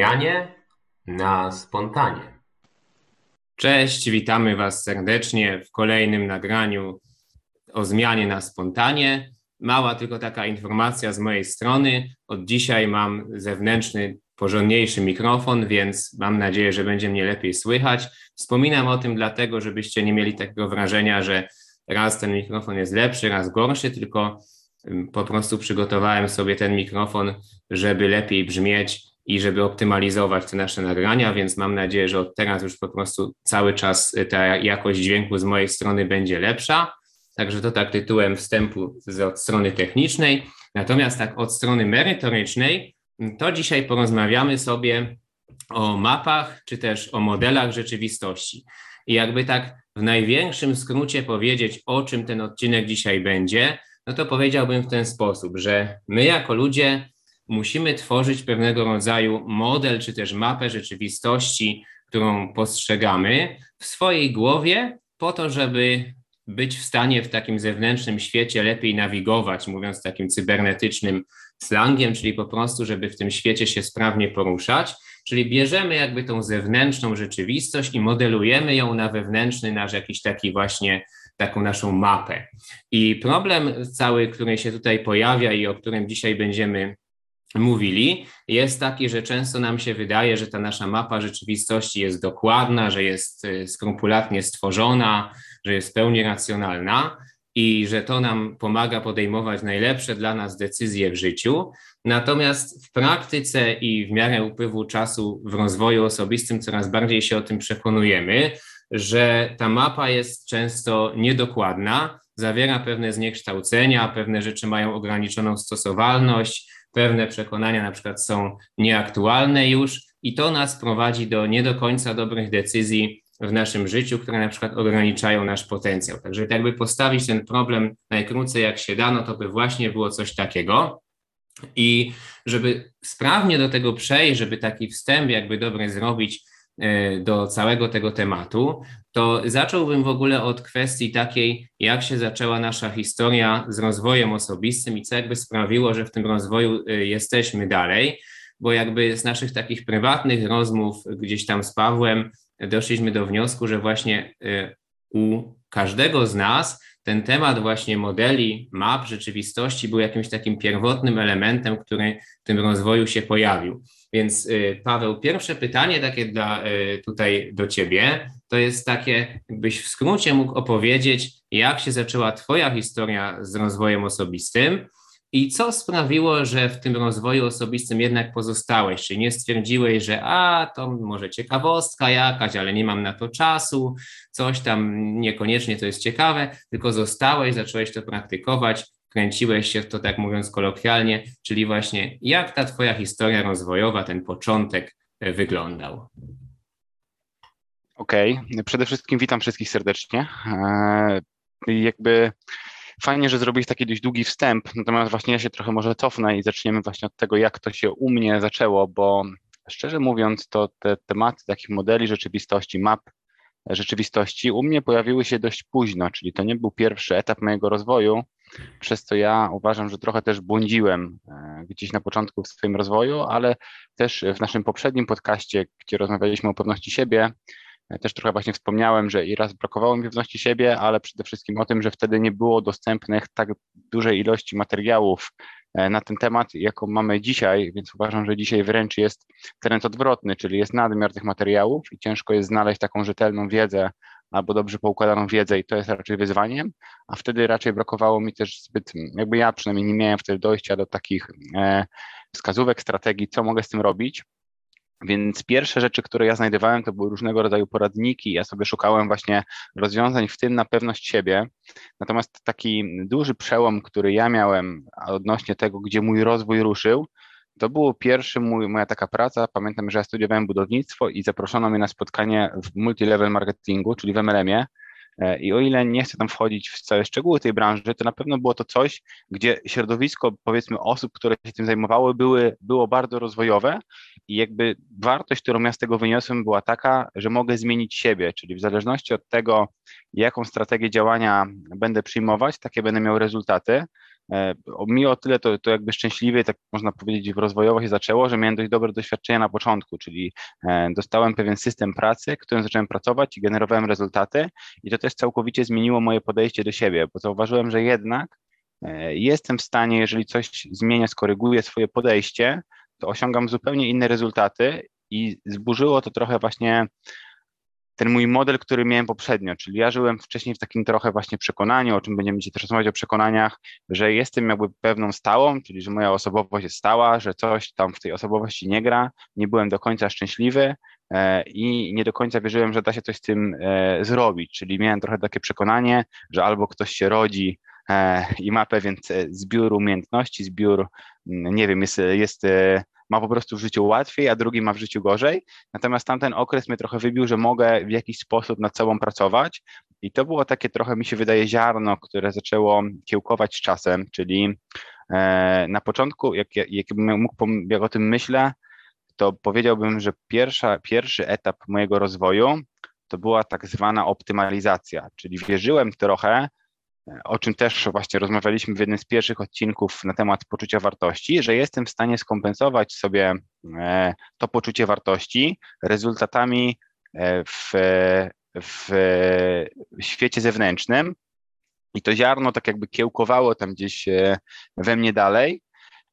zmianie na spontanie. Cześć, witamy Was serdecznie w kolejnym nagraniu o zmianie na spontanie. Mała tylko taka informacja z mojej strony. Od dzisiaj mam zewnętrzny, porządniejszy mikrofon, więc mam nadzieję, że będzie mnie lepiej słychać. Wspominam o tym dlatego, żebyście nie mieli takiego wrażenia, że raz ten mikrofon jest lepszy, raz gorszy, tylko po prostu przygotowałem sobie ten mikrofon, żeby lepiej brzmieć i żeby optymalizować te nasze nagrania, więc mam nadzieję, że od teraz już po prostu cały czas ta jakość dźwięku z mojej strony będzie lepsza. Także to tak tytułem wstępu z, od strony technicznej. Natomiast tak od strony merytorycznej, to dzisiaj porozmawiamy sobie o mapach, czy też o modelach rzeczywistości. I jakby tak w największym skrócie powiedzieć, o czym ten odcinek dzisiaj będzie, no to powiedziałbym w ten sposób, że my jako ludzie musimy tworzyć pewnego rodzaju model czy też mapę rzeczywistości, którą postrzegamy w swojej głowie, po to, żeby być w stanie w takim zewnętrznym świecie lepiej nawigować, mówiąc takim cybernetycznym slangiem, czyli po prostu, żeby w tym świecie się sprawnie poruszać. Czyli bierzemy jakby tą zewnętrzną rzeczywistość i modelujemy ją na wewnętrzny nasz jakiś taki właśnie taką naszą mapę. I problem cały, który się tutaj pojawia i o którym dzisiaj będziemy mówili, jest taki, że często nam się wydaje, że ta nasza mapa rzeczywistości jest dokładna, że jest y, skrupulatnie stworzona, że jest pełnie racjonalna i że to nam pomaga podejmować najlepsze dla nas decyzje w życiu. Natomiast w praktyce i w miarę upływu czasu w rozwoju osobistym coraz bardziej się o tym przekonujemy, że ta mapa jest często niedokładna, zawiera pewne zniekształcenia, pewne rzeczy mają ograniczoną stosowalność, pewne przekonania na przykład są nieaktualne już i to nas prowadzi do nie do końca dobrych decyzji w naszym życiu, które na przykład ograniczają nasz potencjał. Także jakby postawić ten problem najkrócej jak się da, no to by właśnie było coś takiego. I żeby sprawnie do tego przejść, żeby taki wstęp jakby dobry zrobić e, do całego tego tematu, to zacząłbym w ogóle od kwestii takiej, jak się zaczęła nasza historia z rozwojem osobistym i co jakby sprawiło, że w tym rozwoju e, jesteśmy dalej, bo jakby z naszych takich prywatnych rozmów gdzieś tam z Pawłem doszliśmy do wniosku, że właśnie y, u każdego z nas ten temat właśnie modeli, map rzeczywistości był jakimś takim pierwotnym elementem, który w tym rozwoju się pojawił. Więc y, Paweł, pierwsze pytanie takie dla, y, tutaj do Ciebie, to jest takie, jakbyś w skrócie mógł opowiedzieć, jak się zaczęła Twoja historia z rozwojem osobistym, i co sprawiło, że w tym rozwoju osobistym jednak pozostałeś? Czy nie stwierdziłeś, że a, to może ciekawostka jakaś, ale nie mam na to czasu, coś tam niekoniecznie to jest ciekawe, tylko zostałeś, zacząłeś to praktykować, kręciłeś się w to, tak mówiąc kolokwialnie, czyli właśnie jak ta Twoja historia rozwojowa, ten początek e, wyglądał? Okej, okay. przede wszystkim witam wszystkich serdecznie. Eee, jakby Fajnie, że zrobiłeś taki dość długi wstęp, natomiast właśnie ja się trochę może cofnę i zaczniemy właśnie od tego, jak to się u mnie zaczęło, bo szczerze mówiąc, to te tematy takich modeli rzeczywistości, map rzeczywistości u mnie pojawiły się dość późno, czyli to nie był pierwszy etap mojego rozwoju, przez co ja uważam, że trochę też błądziłem e, gdzieś na początku w swoim rozwoju, ale też w naszym poprzednim podcaście, gdzie rozmawialiśmy o pewności siebie, też trochę właśnie wspomniałem, że i raz brakowało mi pewności siebie, ale przede wszystkim o tym, że wtedy nie było dostępnych tak dużej ilości materiałów e, na ten temat, jaką mamy dzisiaj, więc uważam, że dzisiaj wręcz jest trend odwrotny, czyli jest nadmiar tych materiałów i ciężko jest znaleźć taką rzetelną wiedzę albo dobrze poukładaną wiedzę i to jest raczej wyzwaniem, a wtedy raczej brakowało mi też zbyt, jakby ja przynajmniej nie miałem wtedy dojścia do takich e, wskazówek, strategii, co mogę z tym robić. Więc pierwsze rzeczy, które ja znajdowałem, to były różnego rodzaju poradniki. Ja sobie szukałem właśnie rozwiązań, w tym na pewność siebie. Natomiast taki duży przełom, który ja miałem odnośnie tego, gdzie mój rozwój ruszył, to było pierwszy moja taka praca. Pamiętam, że ja studiowałem budownictwo i zaproszono mnie na spotkanie w multilevel marketingu, czyli w MLM-ie. E, I o ile nie chcę tam wchodzić w całe szczegóły tej branży, to na pewno było to coś, gdzie środowisko, powiedzmy, osób, które się tym zajmowały, były, było bardzo rozwojowe i jakby wartość, którą ja z tego wyniosłem, była taka, że mogę zmienić siebie, czyli w zależności od tego, jaką strategię działania będę przyjmować, takie będę miał rezultaty. E, mi o tyle to, to jakby szczęśliwie, tak można powiedzieć, rozwojowo się zaczęło, że miałem dość dobre doświadczenia na początku, czyli e, dostałem pewien system pracy, którym zacząłem pracować i generowałem rezultaty i to też całkowicie zmieniło moje podejście do siebie, bo zauważyłem, że jednak e, jestem w stanie, jeżeli coś zmienię, skoryguję swoje podejście, to osiągam zupełnie inne rezultaty i zburzyło to trochę właśnie ten mój model, który miałem poprzednio, czyli ja żyłem wcześniej w takim trochę właśnie przekonaniu, o czym będziemy dzisiaj też rozmawiać o przekonaniach, że jestem jakby pewną stałą, czyli że moja osobowość jest stała, że coś tam w tej osobowości nie gra, nie byłem do końca szczęśliwy e, i nie do końca wierzyłem, że da się coś z tym e, zrobić, czyli miałem trochę takie przekonanie, że albo ktoś się rodzi e, i ma pewien zbiór umiejętności, zbiór, nie wiem, jest, jest ma po prostu w życiu łatwiej, a drugi ma w życiu gorzej. Natomiast tamten okres mnie trochę wybił, że mogę w jakiś sposób nad sobą pracować. I to było takie trochę, mi się wydaje, ziarno, które zaczęło kiełkować z czasem, czyli e, na początku, jak, jak, mógł, jak o tym myślę, to powiedziałbym, że pierwsza, pierwszy etap mojego rozwoju to była tak zwana optymalizacja, czyli wierzyłem trochę, o czym też właśnie rozmawialiśmy w jednym z pierwszych odcinków na temat poczucia wartości, że jestem w stanie skompensować sobie e, to poczucie wartości rezultatami e, w, w, świecie zewnętrznym. I to ziarno tak jakby kiełkowało tam gdzieś e, we mnie dalej.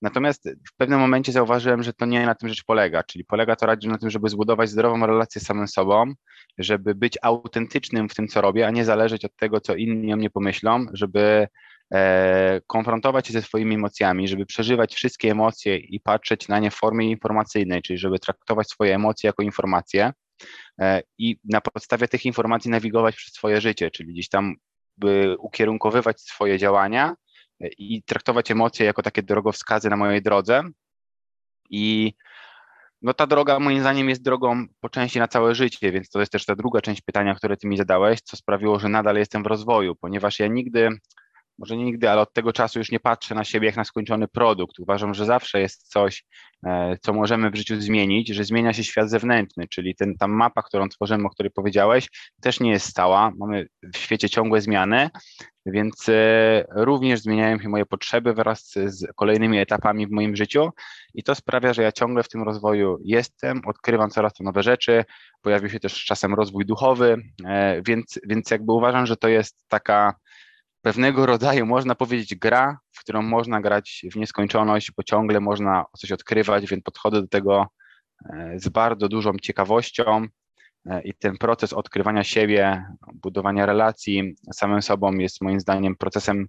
Natomiast w pewnym momencie zauważyłem, że to nie na tym rzecz polega, czyli polega to raczej na tym, żeby zbudować zdrową relację z samym sobą, żeby być autentycznym w tym, co robię, a nie zależeć od tego, co inni o mnie pomyślą, żeby e, konfrontować się ze swoimi emocjami, żeby przeżywać wszystkie emocje i patrzeć na nie w formie informacyjnej, czyli żeby traktować swoje emocje jako informacje e, i na podstawie tych informacji nawigować przez swoje życie, czyli gdzieś tam by ukierunkowywać swoje działania i traktować emocje jako takie drogowskazy na mojej drodze. I no ta droga moim zdaniem jest drogą po części na całe życie, więc to jest też ta druga część pytania, które ty mi zadałeś, co sprawiło, że nadal jestem w rozwoju, ponieważ ja nigdy, może nie nigdy, ale od tego czasu już nie patrzę na siebie jak na skończony produkt. Uważam, że zawsze jest coś, e, co możemy w życiu zmienić, że zmienia się świat zewnętrzny, czyli ten, ta mapa, którą tworzymy, o której powiedziałeś, też nie jest stała. Mamy w świecie ciągłe zmiany, więc e, również zmieniają się moje potrzeby wraz z kolejnymi etapami w moim życiu i to sprawia, że ja ciągle w tym rozwoju jestem, odkrywam coraz to nowe rzeczy, pojawił się też czasem rozwój duchowy, e, więc, więc jakby uważam, że to jest taka pewnego rodzaju, można powiedzieć, gra, w którą można grać w nieskończoność, bo ciągle można coś odkrywać, więc podchodzę do tego e, z bardzo dużą ciekawością E, i ten proces odkrywania siebie, budowania relacji samym sobą jest moim zdaniem procesem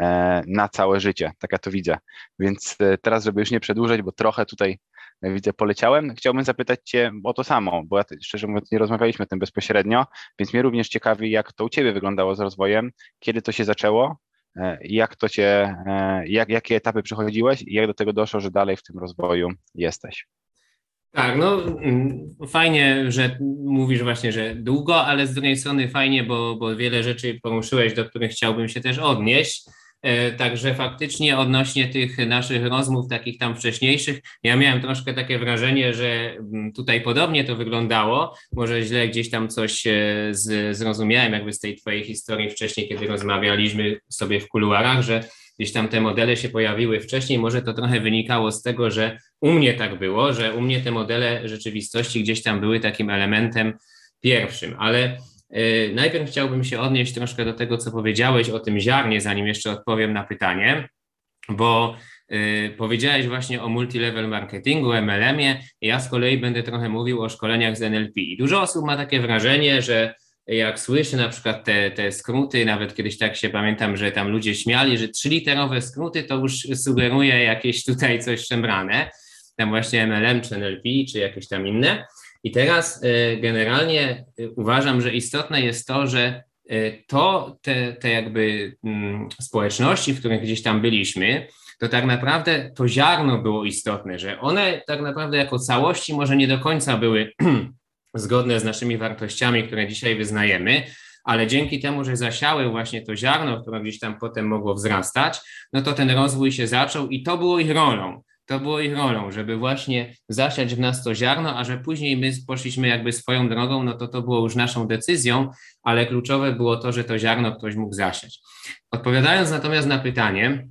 e, na całe życie, tak ja to widzę. Więc teraz, żeby już nie przedłużać, bo trochę tutaj widzę poleciałem, chciałbym zapytać Cię o to samo, bo ja szczerze mówiąc nie rozmawialiśmy o tym bezpośrednio, więc mnie również ciekawi, jak to u Ciebie wyglądało z rozwojem, kiedy to się zaczęło, jak to Cię, jak, jakie etapy przechodziłeś i jak do tego doszło, że dalej w tym rozwoju jesteś. Tak, no mm, fajnie, że mówisz właśnie, że długo, ale z drugiej strony fajnie, bo, bo wiele rzeczy poruszyłeś, do których chciałbym się też odnieść. E, także faktycznie odnośnie tych naszych rozmów, takich tam wcześniejszych, ja miałem troszkę takie wrażenie, że mm, tutaj podobnie to wyglądało. Może źle gdzieś tam coś e, z, zrozumiałem, jakby z tej Twojej historii wcześniej, kiedy rozmawialiśmy sobie w kuluarach, że gdzieś tam te modele się pojawiły wcześniej. Może to trochę wynikało z tego, że u mnie tak było, że u mnie te modele rzeczywistości gdzieś tam były takim elementem pierwszym, ale najpierw chciałbym się odnieść troszkę do tego, co powiedziałeś o tym ziarnie, zanim jeszcze odpowiem na pytanie, bo y, powiedziałeś właśnie o multilevel marketingu, MLM-ie. Ja z kolei będę trochę mówił o szkoleniach z NLP. Dużo osób ma takie wrażenie, że jak słyszę na przykład te, te skróty, nawet kiedyś tak się pamiętam, że tam ludzie śmiali, że trzyliterowe skróty to już sugeruje jakieś tutaj coś szemrane, tam właśnie MLM czy NLP, czy jakieś tam inne. I teraz y, generalnie y, uważam, że istotne jest to, że y, to te, te jakby mm, społeczności, w których gdzieś tam byliśmy, to tak naprawdę to ziarno było istotne, że one tak naprawdę jako całości może nie do końca były zgodne z naszymi wartościami, które dzisiaj wyznajemy, ale dzięki temu, że zasiały właśnie to ziarno, które gdzieś tam potem mogło wzrastać, no to ten rozwój się zaczął i to było ich rolą. To było ich rolą, żeby właśnie zasiać w nas to ziarno, a że później my poszliśmy jakby swoją drogą, no to to było już naszą decyzją, ale kluczowe było to, że to ziarno ktoś mógł zasiać. Odpowiadając natomiast na pytanie,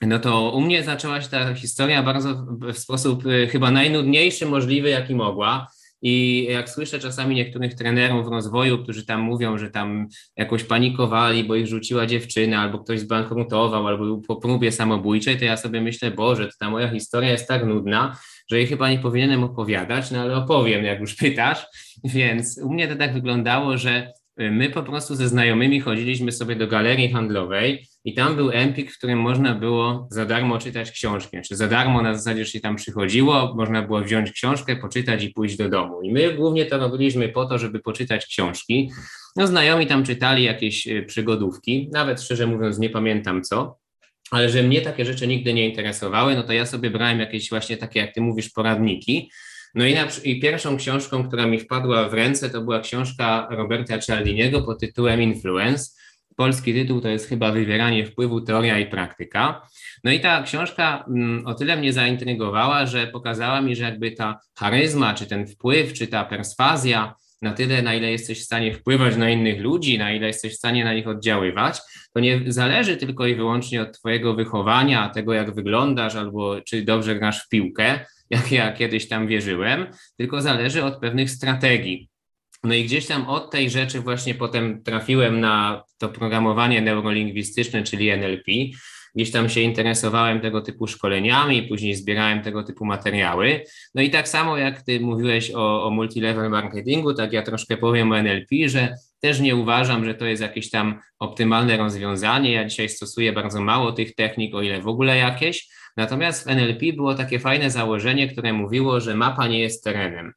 no to u mnie zaczęła się ta historia bardzo w sposób y, chyba najnudniejszy możliwy, jaki mogła. I jak słyszę czasami niektórych trenerów rozwoju, którzy tam mówią, że tam jakoś panikowali, bo ich rzuciła dziewczyna, albo ktoś zbankrutował, albo był po próbie samobójczej, to ja sobie myślę, Boże, ta moja historia jest tak nudna, że jej chyba nie powinienem opowiadać, no ale opowiem, jak już pytasz. Więc u mnie to tak wyglądało, że my po prostu ze znajomymi chodziliśmy sobie do galerii handlowej i tam był Empik, w którym można było za darmo czytać książki. Czy za darmo na zasadzie, że się tam przychodziło, można było wziąć książkę, poczytać i pójść do domu. I my głównie to robiliśmy po to, żeby poczytać książki. No znajomi tam czytali jakieś y, przygodówki, nawet szczerze mówiąc nie pamiętam co, ale że mnie takie rzeczy nigdy nie interesowały, no to ja sobie brałem jakieś właśnie takie, jak ty mówisz, poradniki, no i, na, i, pierwszą książką, która mi wpadła w ręce, to była książka Roberta Cialdiniego pod tytułem Influence. Polski tytuł to jest chyba Wywieranie wpływu, teoria i praktyka. No i ta książka mm, o tyle mnie zaintrygowała, że pokazała mi, że jakby ta charyzma, czy ten wpływ, czy ta perswazja, na tyle, na ile jesteś w stanie wpływać na innych ludzi, na ile jesteś w stanie na nich oddziaływać, to nie zależy tylko i wyłącznie od Twojego wychowania, tego jak wyglądasz, albo czy dobrze grasz w piłkę, jak ja kiedyś tam wierzyłem, tylko zależy od pewnych strategii. No i gdzieś tam od tej rzeczy właśnie potem trafiłem na to programowanie neurolingwistyczne, czyli NLP. Gdzieś tam się interesowałem tego typu szkoleniami, później zbierałem tego typu materiały. No i tak samo jak ty mówiłeś o, o multilevel marketingu, tak ja troszkę powiem o NLP, że też nie uważam, że to jest jakieś tam optymalne rozwiązanie. Ja dzisiaj stosuję bardzo mało tych technik, o ile w ogóle jakieś. Natomiast w NLP było takie fajne założenie, które mówiło, że mapa nie jest terenem.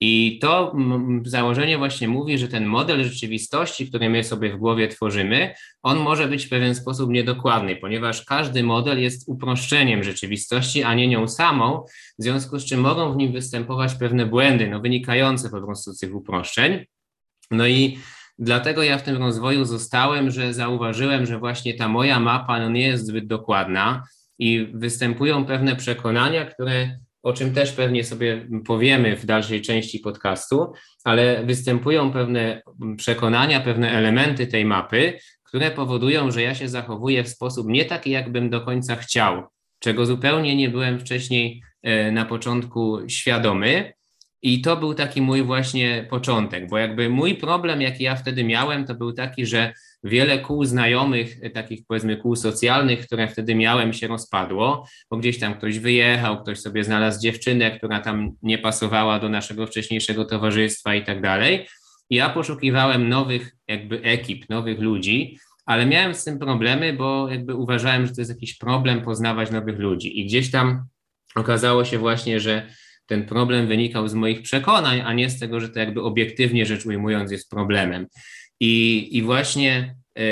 I to założenie właśnie mówi, że ten model rzeczywistości, który my sobie w głowie tworzymy, on może być w pewien sposób niedokładny, ponieważ każdy model jest uproszczeniem rzeczywistości, a nie nią samą, w związku z czym mogą w nim występować pewne błędy, no, wynikające po prostu z tych uproszczeń. No i dlatego ja w tym rozwoju zostałem, że zauważyłem, że właśnie ta moja mapa no, nie jest zbyt dokładna i występują pewne przekonania, które o czym też pewnie sobie powiemy w dalszej części podcastu, ale występują pewne przekonania, pewne elementy tej mapy, które powodują, że ja się zachowuję w sposób nie taki, jakbym do końca chciał, czego zupełnie nie byłem wcześniej e, na początku świadomy. I to był taki mój właśnie początek, bo jakby mój problem, jaki ja wtedy miałem, to był taki, że wiele kół znajomych, e, takich powiedzmy kół socjalnych, które wtedy miałem, się rozpadło, bo gdzieś tam ktoś wyjechał, ktoś sobie znalazł dziewczynę, która tam nie pasowała do naszego wcześniejszego towarzystwa i tak dalej. Ja poszukiwałem nowych jakby ekip, nowych ludzi, ale miałem z tym problemy, bo jakby uważałem, że to jest jakiś problem poznawać nowych ludzi. I gdzieś tam okazało się właśnie, że ten problem wynikał z moich przekonań, a nie z tego, że to jakby obiektywnie rzecz ujmując jest problemem. I, i właśnie e,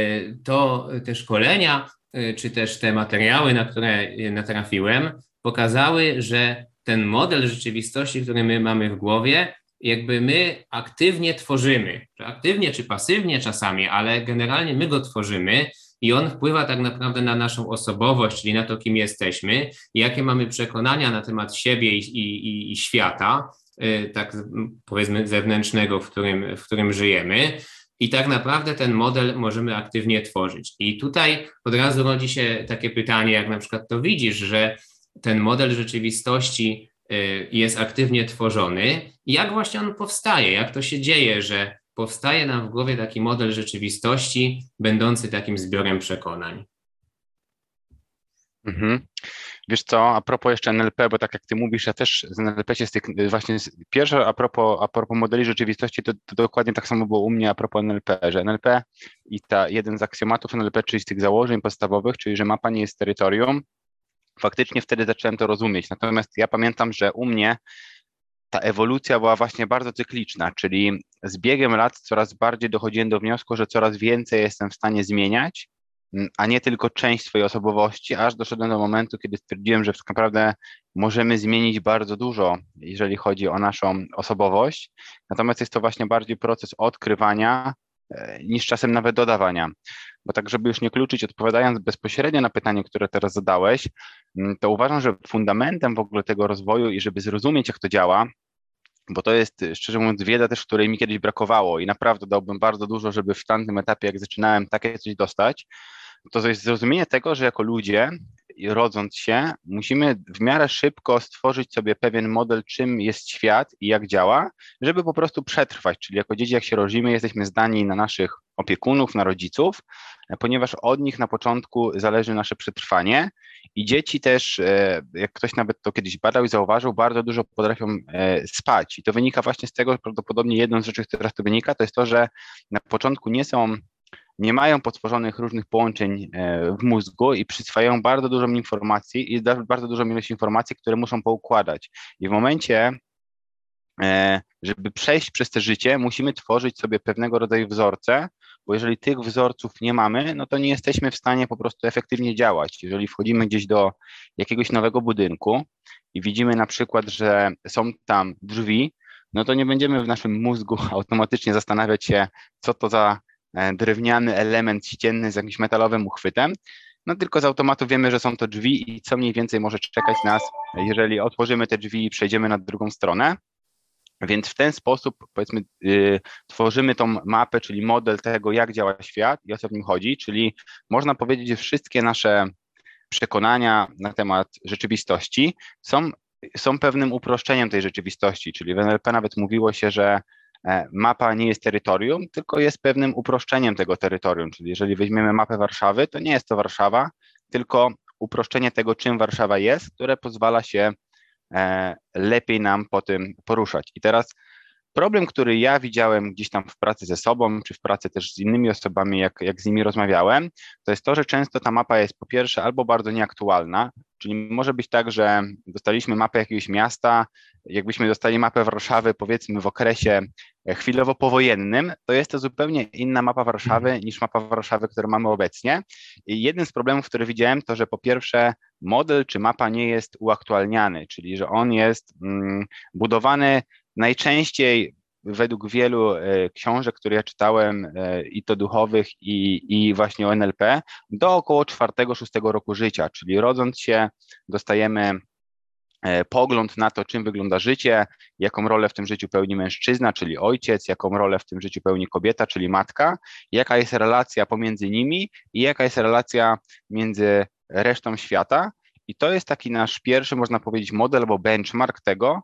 to te szkolenia, e, czy też te materiały, na które natrafiłem, pokazały, że ten model rzeczywistości, który my mamy w głowie, jakby my aktywnie tworzymy, czy aktywnie, czy pasywnie czasami, ale generalnie my go tworzymy i on wpływa tak naprawdę na naszą osobowość, czyli na to, kim jesteśmy, jakie mamy przekonania na temat siebie i, i, i świata, e, tak powiedzmy zewnętrznego, w którym, w którym żyjemy. I tak naprawdę ten model możemy aktywnie tworzyć. I tutaj od razu rodzi się takie pytanie, jak na przykład to widzisz, że ten model rzeczywistości y, jest aktywnie tworzony. Jak właśnie on powstaje? Jak to się dzieje, że powstaje nam w głowie taki model rzeczywistości, będący takim zbiorem przekonań? Mhm. Wiesz co, a propos jeszcze NLP, bo tak jak ty mówisz, ja też z NLP się styknę, właśnie z, pierwsze a propos, a propos modeli rzeczywistości, to, to, dokładnie tak samo było u mnie a propos NLP, że NLP i ta jeden z aksjomatów NLP, czyli z tych założeń podstawowych, czyli że mapa nie jest terytorium, faktycznie wtedy zacząłem to rozumieć. Natomiast ja pamiętam, że u mnie ta ewolucja była właśnie bardzo cykliczna, czyli z biegiem lat coraz bardziej dochodziłem do wniosku, że coraz więcej jestem w stanie zmieniać a nie tylko część swojej osobowości, aż doszedłem do momentu, kiedy stwierdziłem, że tak naprawdę możemy zmienić bardzo dużo, jeżeli chodzi o naszą osobowość. Natomiast jest to właśnie bardziej proces odkrywania e, niż czasem nawet dodawania. Bo tak, żeby już nie kluczyć, odpowiadając bezpośrednio na pytanie, które teraz zadałeś, to uważam, że fundamentem w ogóle tego rozwoju i żeby zrozumieć, jak to działa, bo to jest, szczerze mówiąc, wiedza też, której mi kiedyś brakowało i naprawdę dałbym bardzo dużo, żeby w tamtym etapie, jak zaczynałem, takie coś dostać, to jest zrozumienie tego, że jako ludzie rodząc się, musimy w miarę szybko stworzyć sobie pewien model, czym jest świat i jak działa, żeby po prostu przetrwać. Czyli jako dzieci, jak się rodzimy, jesteśmy zdani na naszych opiekunów, na rodziców, ponieważ od nich na początku zależy nasze przetrwanie. I dzieci też, e, jak ktoś nawet to kiedyś badał i zauważył, bardzo dużo potrafią e, spać. I to wynika właśnie z tego, prawdopodobnie jedną z rzeczy, która tego wynika, to jest to, że na początku nie są nie mają potworzonych różnych połączeń e, w mózgu i przyswajają bardzo dużo informacji i bardzo dużą ilość informacji, które muszą poukładać. I w momencie, e, żeby przejść przez te życie, musimy tworzyć sobie pewnego rodzaju wzorce, bo jeżeli tych wzorców nie mamy, no to nie jesteśmy w stanie po prostu efektywnie działać. Jeżeli wchodzimy gdzieś do jakiegoś nowego budynku i widzimy na przykład, że są tam drzwi, no to nie będziemy w naszym mózgu automatycznie zastanawiać się, co to za drewniany element ścienny z jakimś metalowym uchwytem, no tylko z automatu wiemy, że są to drzwi i co mniej więcej może czekać nas, jeżeli otworzymy te drzwi i przejdziemy na drugą stronę. Więc w ten sposób, powiedzmy, yy, tworzymy tą mapę, czyli model tego, jak działa świat i o co w nim chodzi, czyli można powiedzieć, że wszystkie nasze przekonania na temat rzeczywistości są, są pewnym uproszczeniem tej rzeczywistości, czyli w NLP nawet mówiło się, że E, mapa nie jest terytorium, tylko jest pewnym uproszczeniem tego terytorium. Czyli jeżeli weźmiemy mapę Warszawy, to nie jest to Warszawa, tylko uproszczenie tego, czym Warszawa jest, które pozwala się e, lepiej nam po tym poruszać. I teraz problem, który ja widziałem gdzieś tam w pracy ze sobą, czy w pracy też z innymi osobami, jak, jak z nimi rozmawiałem, to jest to, że często ta mapa jest po pierwsze albo bardzo nieaktualna, czyli może być tak, że dostaliśmy mapę jakiegoś miasta, jakbyśmy dostali mapę Warszawy, powiedzmy w okresie chwilowo powojennym, to jest to zupełnie inna mapa Warszawy mhm. niż mapa Warszawy, którą mamy obecnie. I jednym z problemów, który widziałem, to że po pierwsze model czy mapa nie jest uaktualniany, czyli że on jest mm, budowany najczęściej według wielu e, książek, które ja czytałem, e, i to duchowych, i, i właśnie o NLP, do około 4-6 roku życia, czyli rodząc się, dostajemy e, pogląd na to, czym wygląda życie, jaką rolę w tym życiu pełni mężczyzna, czyli ojciec, jaką rolę w tym życiu pełni kobieta, czyli matka, jaka jest relacja pomiędzy nimi i jaka jest relacja między resztą świata. I to jest taki nasz pierwszy, można powiedzieć, model albo benchmark tego,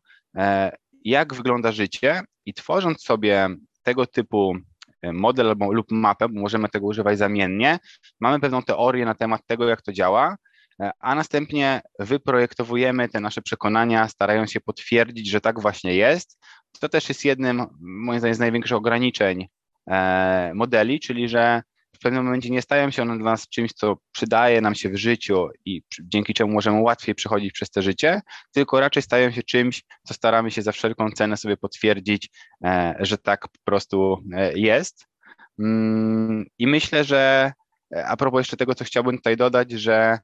jak wygląda życie i tworząc sobie tego typu e, model lub mapę, bo możemy tego używać zamiennie, mamy pewną teorię na temat tego, jak to działa, e, a następnie wyprojektowujemy te nasze przekonania, starając się potwierdzić, że tak właśnie jest. To też jest jednym, moim zdaniem, z największych ograniczeń e, modeli, czyli że w pewnym momencie nie stają się one dla nas czymś, co przydaje nam się w życiu i dzięki czemu możemy łatwiej przechodzić przez te życie, tylko raczej stają się czymś, co staramy się za wszelką cenę sobie potwierdzić, e, że tak po prostu e, jest. Mm, I myślę, że e, a propos jeszcze tego, co chciałbym tutaj dodać, że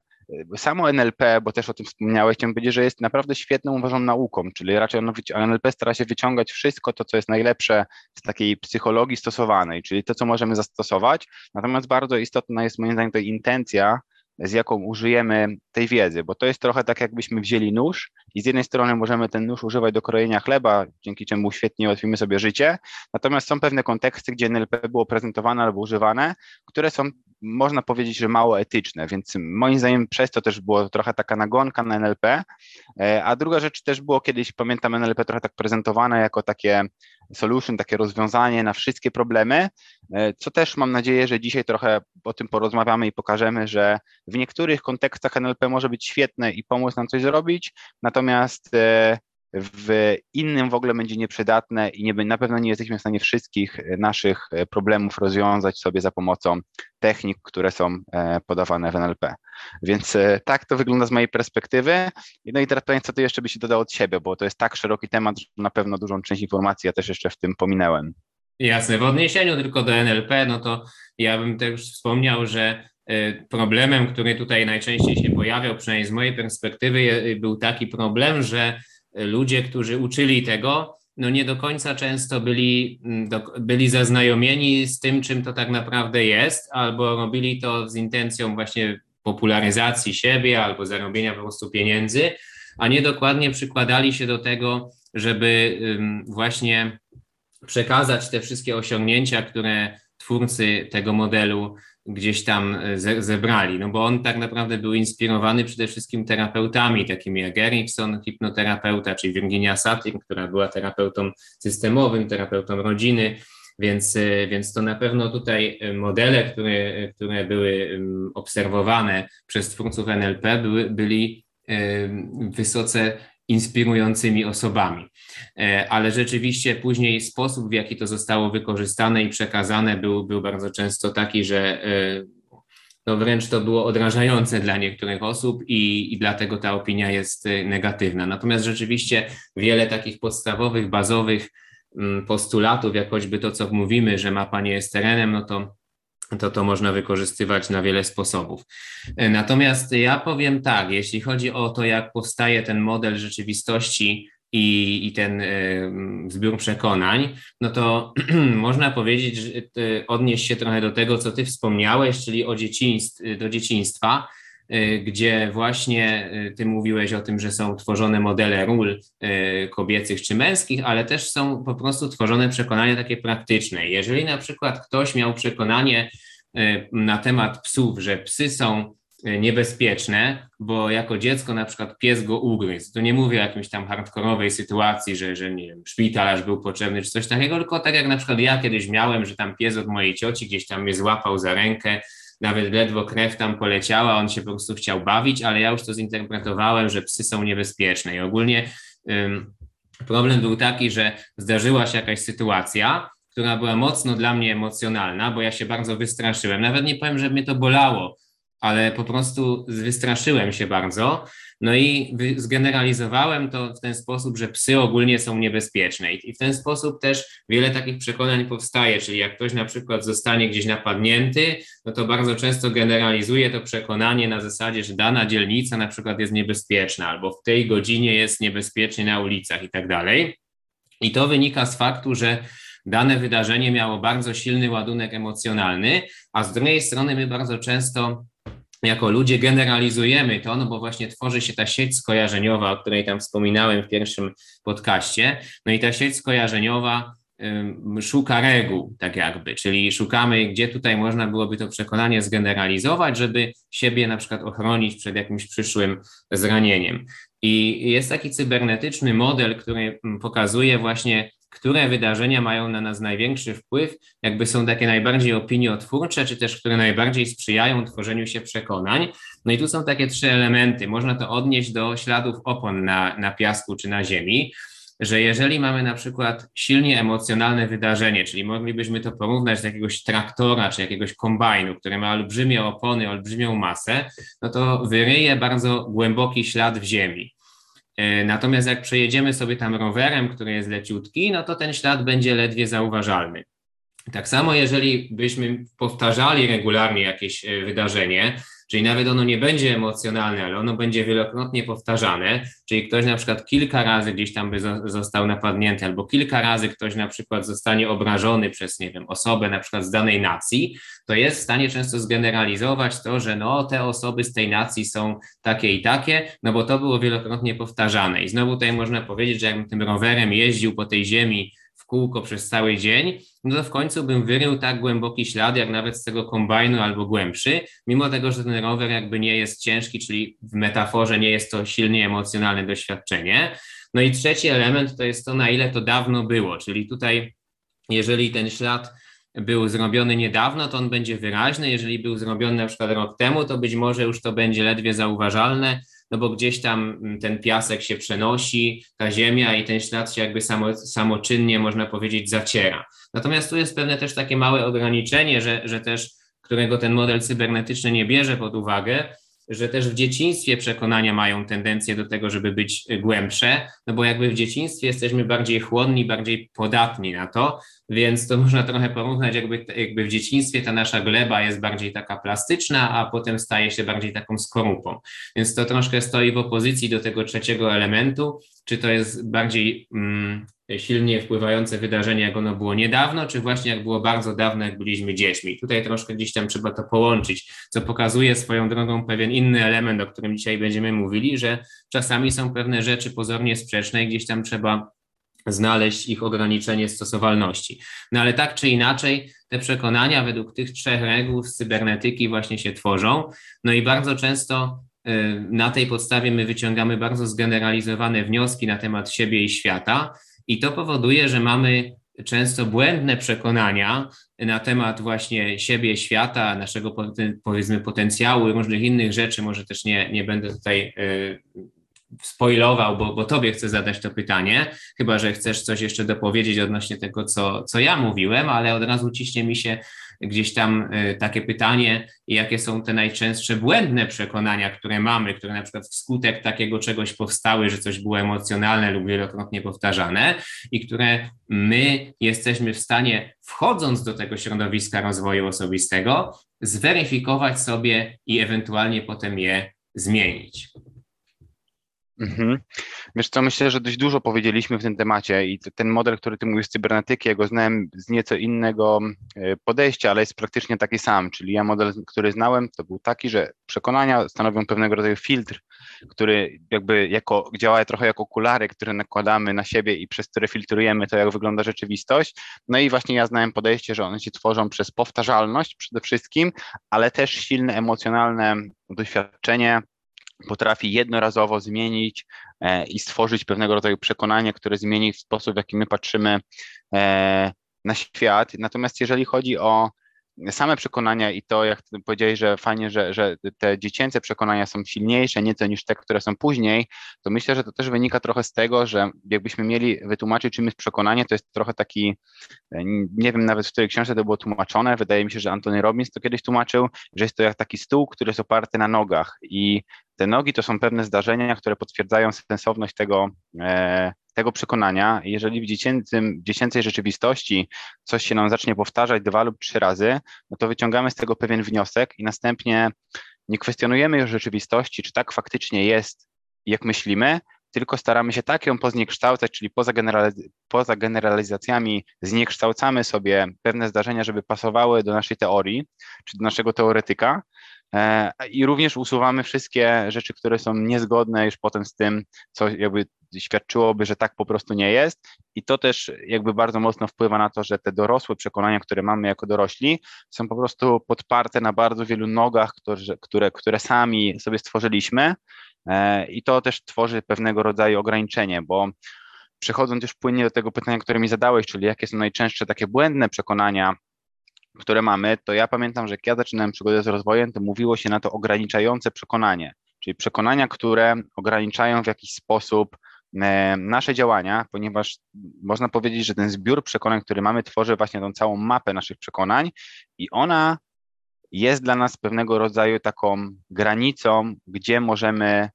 Samo NLP, bo też o tym wspomniałeś, chciałbym powiedzieć, że jest naprawdę świetną, uważam, nauką, czyli raczej NLP stara się wyciągać wszystko to, co jest najlepsze z takiej psychologii stosowanej, czyli to, co możemy zastosować, natomiast bardzo istotna jest moim zdaniem to intencja, z jaką użyjemy tej wiedzy, bo to jest trochę tak, jakbyśmy wzięli nóż i z jednej strony możemy ten nóż używać do krojenia chleba, dzięki czemu świetnie ułatwimy sobie życie, natomiast są pewne konteksty, gdzie NLP było prezentowane albo używane, które są można powiedzieć, że mało etyczne, więc moim zdaniem przez to też było trochę taka nagonka na NLP, e, a druga rzecz też było kiedyś, pamiętam NLP trochę tak prezentowane jako takie solution, takie rozwiązanie na wszystkie problemy, co też mam nadzieję, że dzisiaj trochę o tym porozmawiamy i pokażemy, że w niektórych kontekstach NLP może być świetne i pomóc nam coś zrobić, natomiast e, w innym w ogóle będzie nieprzydatne i nie, na pewno nie jesteśmy w stanie wszystkich e, naszych e, problemów rozwiązać sobie za pomocą technik, które są e, podawane w NLP. Więc tak to wygląda z mojej perspektywy. No i teraz pytanie, co ty jeszcze byś dodał od siebie, bo to jest tak szeroki temat, że na pewno dużą część informacji ja też jeszcze w tym pominęłem. Jasne, w odniesieniu tylko do NLP, no to ja bym też wspomniał, że problemem, który tutaj najczęściej się pojawiał, przynajmniej z mojej perspektywy, był taki problem, że ludzie, którzy uczyli tego, no nie do końca często byli, mm, byli zaznajomieni z tym, czym to tak naprawdę jest, albo robili to z intencją właśnie popularyzacji siebie albo zarobienia po prostu pieniędzy, a nie dokładnie przykładali się do tego, żeby właśnie przekazać te wszystkie osiągnięcia, które twórcy tego modelu gdzieś tam ze, zebrali, no bo on tak naprawdę był inspirowany przede wszystkim terapeutami, takimi jak Erickson, hipnoterapeuta, czy Virginia Satir, która była terapeutą systemowym, terapeutą rodziny, więc, więc to na pewno tutaj modele, które, które były obserwowane przez twórców NLP, były, byli wysoce inspirującymi osobami. E, ale rzeczywiście później sposób, w jaki to zostało wykorzystane i przekazane, był, był bardzo często taki, że e, no wręcz to było odrażające dla niektórych osób i, i dlatego ta opinia jest e, negatywna. Natomiast rzeczywiście wiele takich podstawowych, bazowych mm, postulatów, jak choćby to, co mówimy, że mapa nie jest terenem, no to to to można wykorzystywać na wiele sposobów. E, natomiast ja powiem tak, jeśli chodzi o to, jak powstaje ten model rzeczywistości i, i ten y, zbiór przekonań, no to można powiedzieć, y, odnieść się trochę do tego, co ty wspomniałeś, czyli o dzieciństw, do dzieciństwa, gdzie właśnie ty mówiłeś o tym, że są tworzone modele ról kobiecych czy męskich, ale też są po prostu tworzone przekonania takie praktyczne. Jeżeli na przykład ktoś miał przekonanie na temat psów, że psy są niebezpieczne, bo jako dziecko na przykład pies go ugryzł. To nie mówię o jakimś tam hardkorowej sytuacji, że, że nie wiem, szpitalarz był potrzebny czy coś takiego, tylko tak jak na przykład ja kiedyś miałem, że tam pies od mojej cioci gdzieś tam mnie złapał za rękę, nawet ledwo krew tam poleciała, on się po prostu chciał bawić, ale ja już to zinterpretowałem, że psy są niebezpieczne i ogólnie problem był taki, że zdarzyła się jakaś sytuacja, która była mocno dla mnie emocjonalna, bo ja się bardzo wystraszyłem. Nawet nie powiem, że mnie to bolało, ale po prostu wystraszyłem się bardzo. No i zgeneralizowałem to w ten sposób, że psy ogólnie są niebezpieczne. I w ten sposób też wiele takich przekonań powstaje, czyli jak ktoś na przykład zostanie gdzieś napadnięty, no to bardzo często generalizuje to przekonanie na zasadzie, że dana dzielnica na przykład jest niebezpieczna, albo w tej godzinie jest niebezpiecznie na ulicach i tak dalej. I to wynika z faktu, że dane wydarzenie miało bardzo silny ładunek emocjonalny, a z drugiej strony my bardzo często jako ludzie generalizujemy to, no bo właśnie tworzy się ta sieć skojarzeniowa, o której tam wspominałem w pierwszym podcaście. No i ta sieć skojarzeniowa szuka reguł, tak jakby, czyli szukamy, gdzie tutaj można byłoby to przekonanie zgeneralizować, żeby siebie na przykład ochronić przed jakimś przyszłym zranieniem. I jest taki cybernetyczny model, który pokazuje właśnie które wydarzenia mają na nas największy wpływ, jakby są takie najbardziej opiniotwórcze, czy też które najbardziej sprzyjają tworzeniu się przekonań. No i tu są takie trzy elementy. Można to odnieść do śladów opon na, na piasku czy na ziemi że jeżeli mamy na przykład silnie emocjonalne wydarzenie, czyli moglibyśmy to porównać do jakiegoś traktora czy jakiegoś kombajnu, który ma olbrzymie opony, olbrzymią masę, no to wyryje bardzo głęboki ślad w ziemi. E, natomiast jak przejedziemy sobie tam rowerem, który jest leciutki, no to ten ślad będzie ledwie zauważalny. Tak samo, jeżeli byśmy powtarzali regularnie jakieś e, wydarzenie, Czyli nawet ono nie będzie emocjonalne, ale ono będzie wielokrotnie powtarzane, czyli ktoś na przykład kilka razy gdzieś tam by został napadnięty, albo kilka razy ktoś na przykład zostanie obrażony przez, nie wiem, osobę na przykład z danej nacji, to jest w stanie często zgeneralizować to, że no te osoby z tej nacji są takie i takie, no bo to było wielokrotnie powtarzane. I znowu tutaj można powiedzieć, że jakbym tym rowerem jeździł po tej ziemi w kółko przez cały dzień, no to w końcu bym wyrył tak głęboki ślad, jak nawet z tego kombajnu albo głębszy, mimo tego, że ten rower jakby nie jest ciężki, czyli w metaforze nie jest to silnie emocjonalne doświadczenie. No i trzeci element to jest to, na ile to dawno było, czyli tutaj, jeżeli ten ślad był zrobiony niedawno, to on będzie wyraźny. Jeżeli był zrobiony na przykład rok temu, to być może już to będzie ledwie zauważalne, no bo gdzieś tam mm, ten piasek się przenosi, ta ziemia i ten ślad się jakby samo, samoczynnie, można powiedzieć, zaciera. Natomiast tu jest pewne też takie małe ograniczenie, że, że też, którego ten model cybernetyczny nie bierze pod uwagę, że też w dzieciństwie przekonania mają tendencję do tego, żeby być głębsze, no bo jakby w dzieciństwie jesteśmy bardziej chłonni, bardziej podatni na to, więc to można trochę porównać, jakby, jakby w dzieciństwie ta nasza gleba jest bardziej taka plastyczna, a potem staje się bardziej taką skorupą. Więc to troszkę stoi w opozycji do tego trzeciego elementu, czy to jest bardziej mm, silnie wpływające wydarzenie, jak ono było niedawno, czy właśnie jak było bardzo dawno, jak byliśmy dziećmi. Tutaj troszkę gdzieś tam trzeba to połączyć, co pokazuje swoją drogą pewien inny element, o którym dzisiaj będziemy mówili, że czasami są pewne rzeczy pozornie sprzeczne i gdzieś tam trzeba znaleźć ich ograniczenie stosowalności. No ale tak czy inaczej, te przekonania według tych trzech reguł z cybernetyki właśnie się tworzą. No i bardzo często y, na tej podstawie my wyciągamy bardzo zgeneralizowane wnioski na temat siebie i świata, i to powoduje, że mamy często błędne przekonania na temat właśnie siebie, świata, naszego powiedzmy potencjału i różnych innych rzeczy. Może też nie, nie będę tutaj y, spoilował, bo, bo tobie chcę zadać to pytanie, chyba że chcesz coś jeszcze dopowiedzieć odnośnie tego, co, co ja mówiłem, ale od razu ciśnie mi się gdzieś tam y, takie pytanie, jakie są te najczęstsze błędne przekonania, które mamy, które na przykład wskutek takiego czegoś powstały, że coś było emocjonalne lub wielokrotnie powtarzane i które my jesteśmy w stanie, wchodząc do tego środowiska rozwoju osobistego, zweryfikować sobie i ewentualnie potem je zmienić. Mhm. Wiesz co, myślę, że dość dużo powiedzieliśmy w tym temacie i ten model, który ty mówisz z cybernetyki, ja go znałem z nieco innego e, podejścia, ale jest praktycznie taki sam, czyli ja model, który znałem, to był taki, że przekonania stanowią pewnego rodzaju filtr, który jakby jako, działa trochę jak okulary, które nakładamy na siebie i przez które filtrujemy to, jak wygląda rzeczywistość. No i właśnie ja znałem podejście, że one się tworzą przez powtarzalność przede wszystkim, ale też silne emocjonalne doświadczenie, potrafi jednorazowo zmienić e, i stworzyć pewnego rodzaju przekonanie, które zmieni sposób, w jaki my patrzymy e, na świat. Natomiast jeżeli chodzi o same przekonania i to, jak powiedziałeś, że fajnie, że, że te dziecięce przekonania są silniejsze nieco niż te, które są później, to myślę, że to też wynika trochę z tego, że jakbyśmy mieli wytłumaczyć, czym jest przekonanie, to jest trochę taki, e, nie wiem nawet w której książce to było tłumaczone, wydaje mi się, że Antony Robbins to kiedyś tłumaczył, że jest to jak taki stół, który jest oparty na nogach i te nogi to są pewne zdarzenia, które potwierdzają sensowność tego, e, tego przekonania. Jeżeli w, dziecięcym, w dziecięcej rzeczywistości coś się nam zacznie powtarzać dwa lub trzy razy, no to wyciągamy z tego pewien wniosek i następnie nie kwestionujemy już rzeczywistości, czy tak faktycznie jest, jak myślimy, tylko staramy się tak ją pozniekształcać, czyli poza, generaliz poza generalizacjami zniekształcamy sobie pewne zdarzenia, żeby pasowały do naszej teorii, czy do naszego teoretyka, I również usuwamy wszystkie rzeczy, które są niezgodne już potem z tym, co jakby świadczyłoby, że tak po prostu nie jest. I to też jakby bardzo mocno wpływa na to, że te dorosłe przekonania, które mamy jako dorośli, są po prostu podparte na bardzo wielu nogach, które, które, które sami sobie stworzyliśmy. E, I to też tworzy pewnego rodzaju ograniczenie, bo przechodząc już płynnie do tego pytania, które mi zadałeś, czyli jakie są najczęstsze takie błędne przekonania, które mamy, to ja pamiętam, że jak ja zaczynałem przygodę z rozwojem, to mówiło się na to ograniczające przekonanie, czyli przekonania, które ograniczają w jakiś sposób e, nasze działania, ponieważ można powiedzieć, że ten zbiór przekonań, który mamy, tworzy właśnie tą całą mapę naszych przekonań i ona jest dla nas pewnego rodzaju taką granicą, gdzie możemy,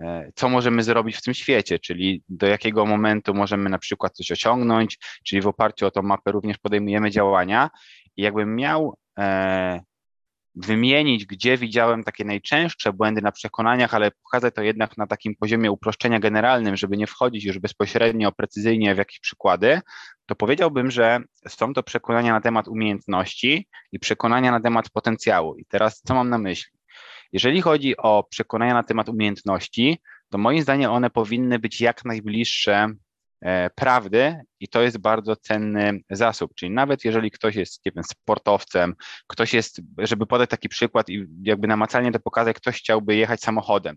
e, co możemy zrobić w tym świecie, czyli do jakiego momentu możemy na przykład coś osiągnąć, czyli w oparciu o tą mapę również podejmujemy działania i jakbym miał e, wymienić, gdzie widziałem takie najczęstsze błędy na przekonaniach, ale pokazać to jednak na takim poziomie uproszczenia generalnym, żeby nie wchodzić już bezpośrednio, precyzyjnie w jakieś przykłady, to powiedziałbym, że są to przekonania na temat umiejętności i przekonania na temat potencjału. I teraz co mam na myśli? Jeżeli chodzi o przekonania na temat umiejętności, to moim zdaniem one powinny być jak najbliższe prawdy i to jest bardzo cenny zasób. Czyli nawet jeżeli ktoś jest nie wiem, sportowcem, ktoś jest, żeby podać taki przykład i jakby namacalnie to pokazać, ktoś chciałby jechać samochodem,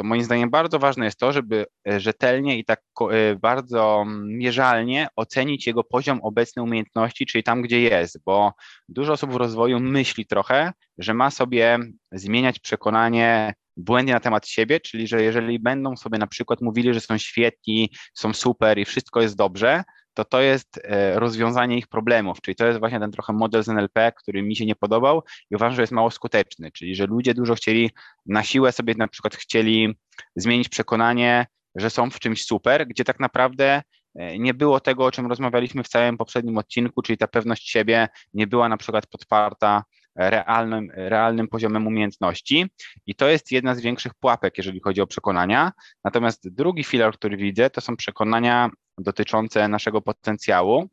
to moim zdaniem bardzo ważne jest to, żeby e, rzetelnie i tak e, bardzo mierzalnie ocenić jego poziom obecnej umiejętności, czyli tam, gdzie jest, bo dużo osób w rozwoju myśli trochę, że ma sobie zmieniać przekonanie błędy na temat siebie, czyli że jeżeli będą sobie na przykład mówili, że są świetni, są super i wszystko jest dobrze, to to jest e, rozwiązanie ich problemów, czyli to jest właśnie ten trochę model z NLP, który mi się nie podobał i uważam, że jest mało skuteczny, czyli że ludzie dużo chcieli na siłę sobie na przykład chcieli zmienić przekonanie, że są w czymś super, gdzie tak naprawdę e, nie było tego, o czym rozmawialiśmy w całym poprzednim odcinku, czyli ta pewność siebie nie była na przykład podparta realnym, realnym poziomem umiejętności. I to jest jedna z większych pułapek, jeżeli chodzi o przekonania. Natomiast drugi filar, który widzę, to są przekonania dotyczące naszego potencjału.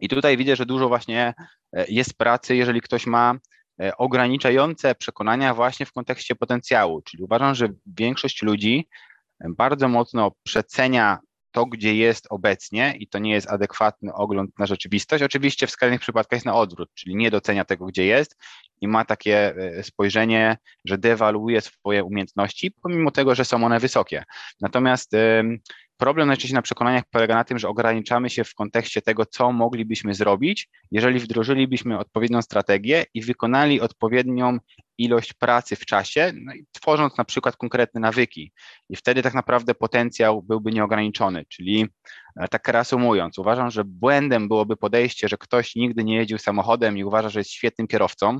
I tutaj widzę, że dużo właśnie e, jest pracy, jeżeli ktoś ma e, ograniczające przekonania właśnie w kontekście potencjału. Czyli uważam, że większość ludzi bardzo mocno przecenia to, gdzie jest obecnie i to nie jest adekwatny ogląd na rzeczywistość. Oczywiście w skrajnych przypadkach jest na odwrót, czyli nie docenia tego, gdzie jest i ma takie e, spojrzenie, że dewaluuje swoje umiejętności, pomimo tego, że są one wysokie. Natomiast problem najczęściej na przekonaniach polega na tym, że ograniczamy się w kontekście tego, co moglibyśmy zrobić, jeżeli wdrożylibyśmy odpowiednią strategię i wykonali odpowiednią ilość pracy w czasie, no tworząc na przykład konkretne nawyki. I wtedy tak naprawdę potencjał byłby nieograniczony. Czyli e, tak reasumując, uważam, że błędem byłoby podejście, że ktoś nigdy nie jeździł samochodem i uważa, że jest świetnym kierowcą,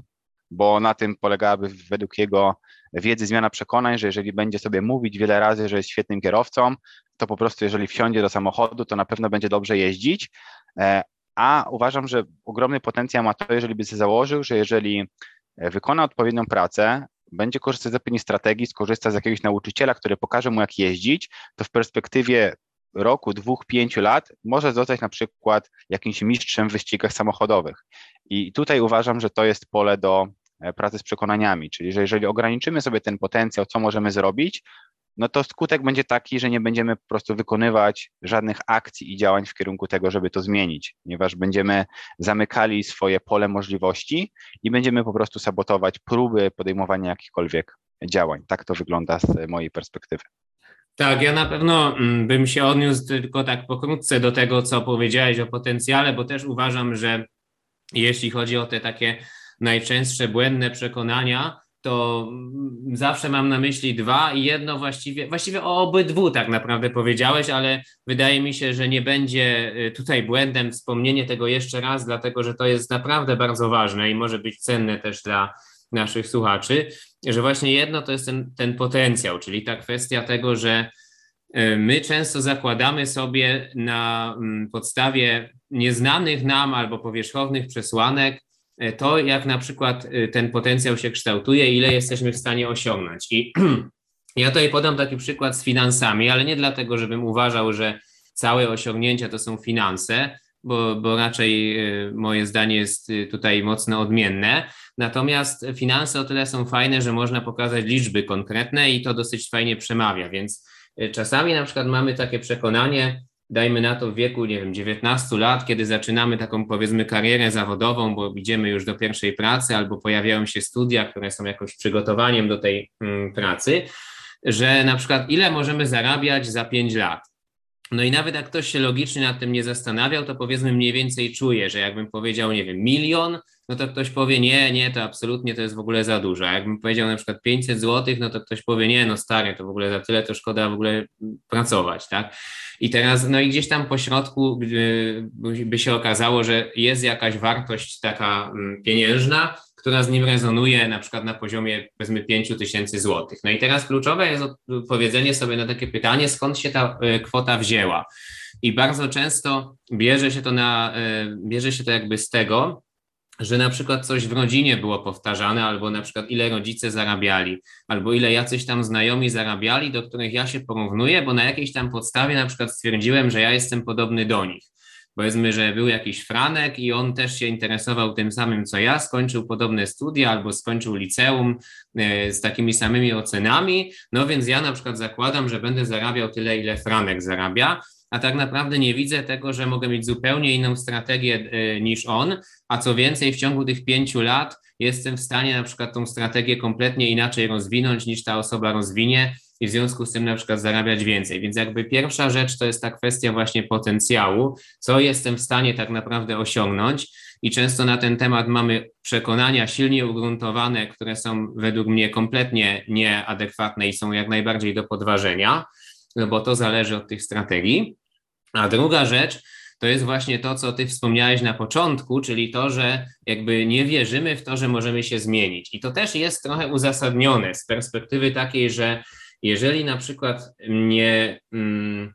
bo na tym polegałaby według jego wiedzy zmiana przekonań, że jeżeli będzie sobie mówić wiele razy, że jest świetnym kierowcą, to po prostu jeżeli wsiądzie do samochodu, to na pewno będzie dobrze jeździć. E, a uważam, że ogromny potencjał ma to, jeżeli by sobie założył, że jeżeli e, wykona odpowiednią pracę, będzie korzystać z odpowiedniej strategii, skorzysta z jakiegoś nauczyciela, który pokaże mu, jak jeździć, to w perspektywie roku, dwóch, pięciu lat może zostać na przykład jakimś mistrzem w wyścigach samochodowych. I tutaj uważam, że to jest pole do e, pracy z przekonaniami, czyli że jeżeli ograniczymy sobie ten potencjał, co możemy zrobić, no to skutek będzie taki, że nie będziemy po prostu wykonywać żadnych akcji i działań w kierunku tego, żeby to zmienić, ponieważ będziemy zamykali swoje pole możliwości i będziemy po prostu sabotować próby podejmowania jakichkolwiek działań. Tak to wygląda z mojej perspektywy. Tak, ja na pewno mm, bym się odniósł tylko tak pokrótce do tego, co powiedziałeś o potencjale, bo też uważam, że jeśli chodzi o te takie najczęstsze błędne przekonania, to mm, zawsze mam na myśli dwa i jedno właściwie, właściwie o obydwu tak naprawdę powiedziałeś, ale wydaje mi się, że nie będzie y, tutaj błędem wspomnienie tego jeszcze raz, dlatego że to jest naprawdę bardzo ważne i może być cenne też dla naszych słuchaczy, że właśnie jedno to jest ten, ten potencjał, czyli ta kwestia tego, że y, my często zakładamy sobie na mm, podstawie nieznanych nam albo powierzchownych przesłanek to, jak na przykład e, ten potencjał się kształtuje, ile jesteśmy w stanie osiągnąć. I ja tutaj podam taki przykład z finansami, ale nie dlatego, żebym uważał, że całe osiągnięcia to są finanse, bo, bo raczej e, moje zdanie jest tutaj mocno odmienne. Natomiast finanse o tyle są fajne, że można pokazać liczby konkretne i to dosyć fajnie przemawia. Więc czasami na przykład mamy takie przekonanie, dajmy na to w wieku, nie wiem, 19 lat, kiedy zaczynamy taką powiedzmy karierę zawodową, bo idziemy już do pierwszej pracy albo pojawiają się studia, które są jakoś przygotowaniem do tej mm, pracy, że na przykład ile możemy zarabiać za 5 lat. No i nawet jak ktoś się logicznie nad tym nie zastanawiał, to powiedzmy mniej więcej czuje, że jakbym powiedział, nie wiem, milion, no to ktoś powie, nie, nie, to absolutnie to jest w ogóle za dużo. Jakbym powiedział na przykład 500 zł, no to ktoś powie, nie, no stary, to w ogóle za tyle to szkoda w ogóle pracować, tak? I teraz, no i gdzieś tam po środku by się okazało, że jest jakaś wartość taka mm, pieniężna, która z nim rezonuje na przykład na poziomie powiedzmy 5 tysięcy złotych. No i teraz kluczowe jest odpowiedzenie sobie na takie pytanie, skąd się ta e, kwota wzięła. I bardzo często bierze się to na, e, bierze się to jakby z tego, że na przykład coś w rodzinie było powtarzane, albo na przykład ile rodzice zarabiali, albo ile jacyś tam znajomi zarabiali, do których ja się porównuję, bo na jakiejś tam podstawie na przykład stwierdziłem, że ja jestem podobny do nich. Powiedzmy, że był jakiś Franek i on też się interesował tym samym co ja, skończył podobne studia albo skończył liceum e, z takimi samymi ocenami, no więc ja na przykład zakładam, że będę zarabiał tyle, ile Franek zarabia, a tak naprawdę nie widzę tego, że mogę mieć zupełnie inną strategię e, niż on, a co więcej, w ciągu tych pięciu lat jestem w stanie na przykład tą strategię kompletnie inaczej rozwinąć niż ta osoba rozwinie i w związku z tym na przykład zarabiać więcej. Więc jakby pierwsza rzecz to jest ta kwestia właśnie potencjału, co jestem w stanie tak naprawdę osiągnąć i często na ten temat mamy przekonania silnie ugruntowane, które są według mnie kompletnie nieadekwatne i są jak najbardziej do podważenia, no bo to zależy od tych strategii. A druga rzecz, to jest właśnie to, co ty wspomniałeś na początku, czyli to, że jakby nie wierzymy w to, że możemy się zmienić. I to też jest trochę uzasadnione z perspektywy takiej, że jeżeli na przykład nie mm,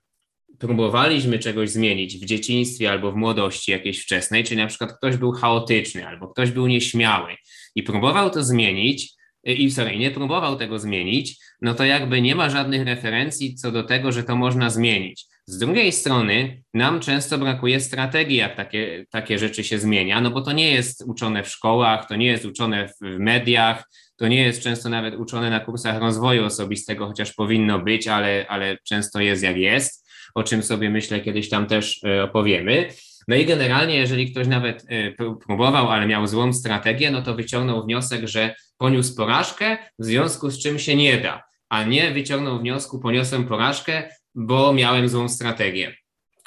próbowaliśmy czegoś zmienić w dzieciństwie albo w młodości jakiejś wczesnej, czyli na przykład ktoś był chaotyczny albo ktoś był nieśmiały i próbował to zmienić, i sorry, nie próbował tego zmienić, no to jakby nie ma żadnych referencji co do tego, że to można zmienić. Z drugiej strony nam często brakuje strategii, jak takie, takie rzeczy się zmienia, no bo to nie jest uczone w szkołach, to nie jest uczone w mediach, to nie jest często nawet uczone na kursach rozwoju osobistego, chociaż powinno być, ale, ale często jest jak jest. o czym sobie myślę kiedyś tam też opowiemy. No i generalnie, jeżeli ktoś nawet próbował, ale miał złą strategię, no to wyciągnął wniosek, że poniósł porażkę, w związku z czym się nie da, a nie wyciągnął wniosku, poniosłem porażkę, bo miałem złą strategię.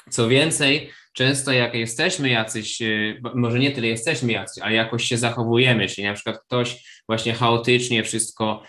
Co więcej, często jak jesteśmy jacyś, y, może nie tyle jesteśmy jacyś, ale jakoś się zachowujemy, czyli na przykład ktoś właśnie chaotycznie wszystko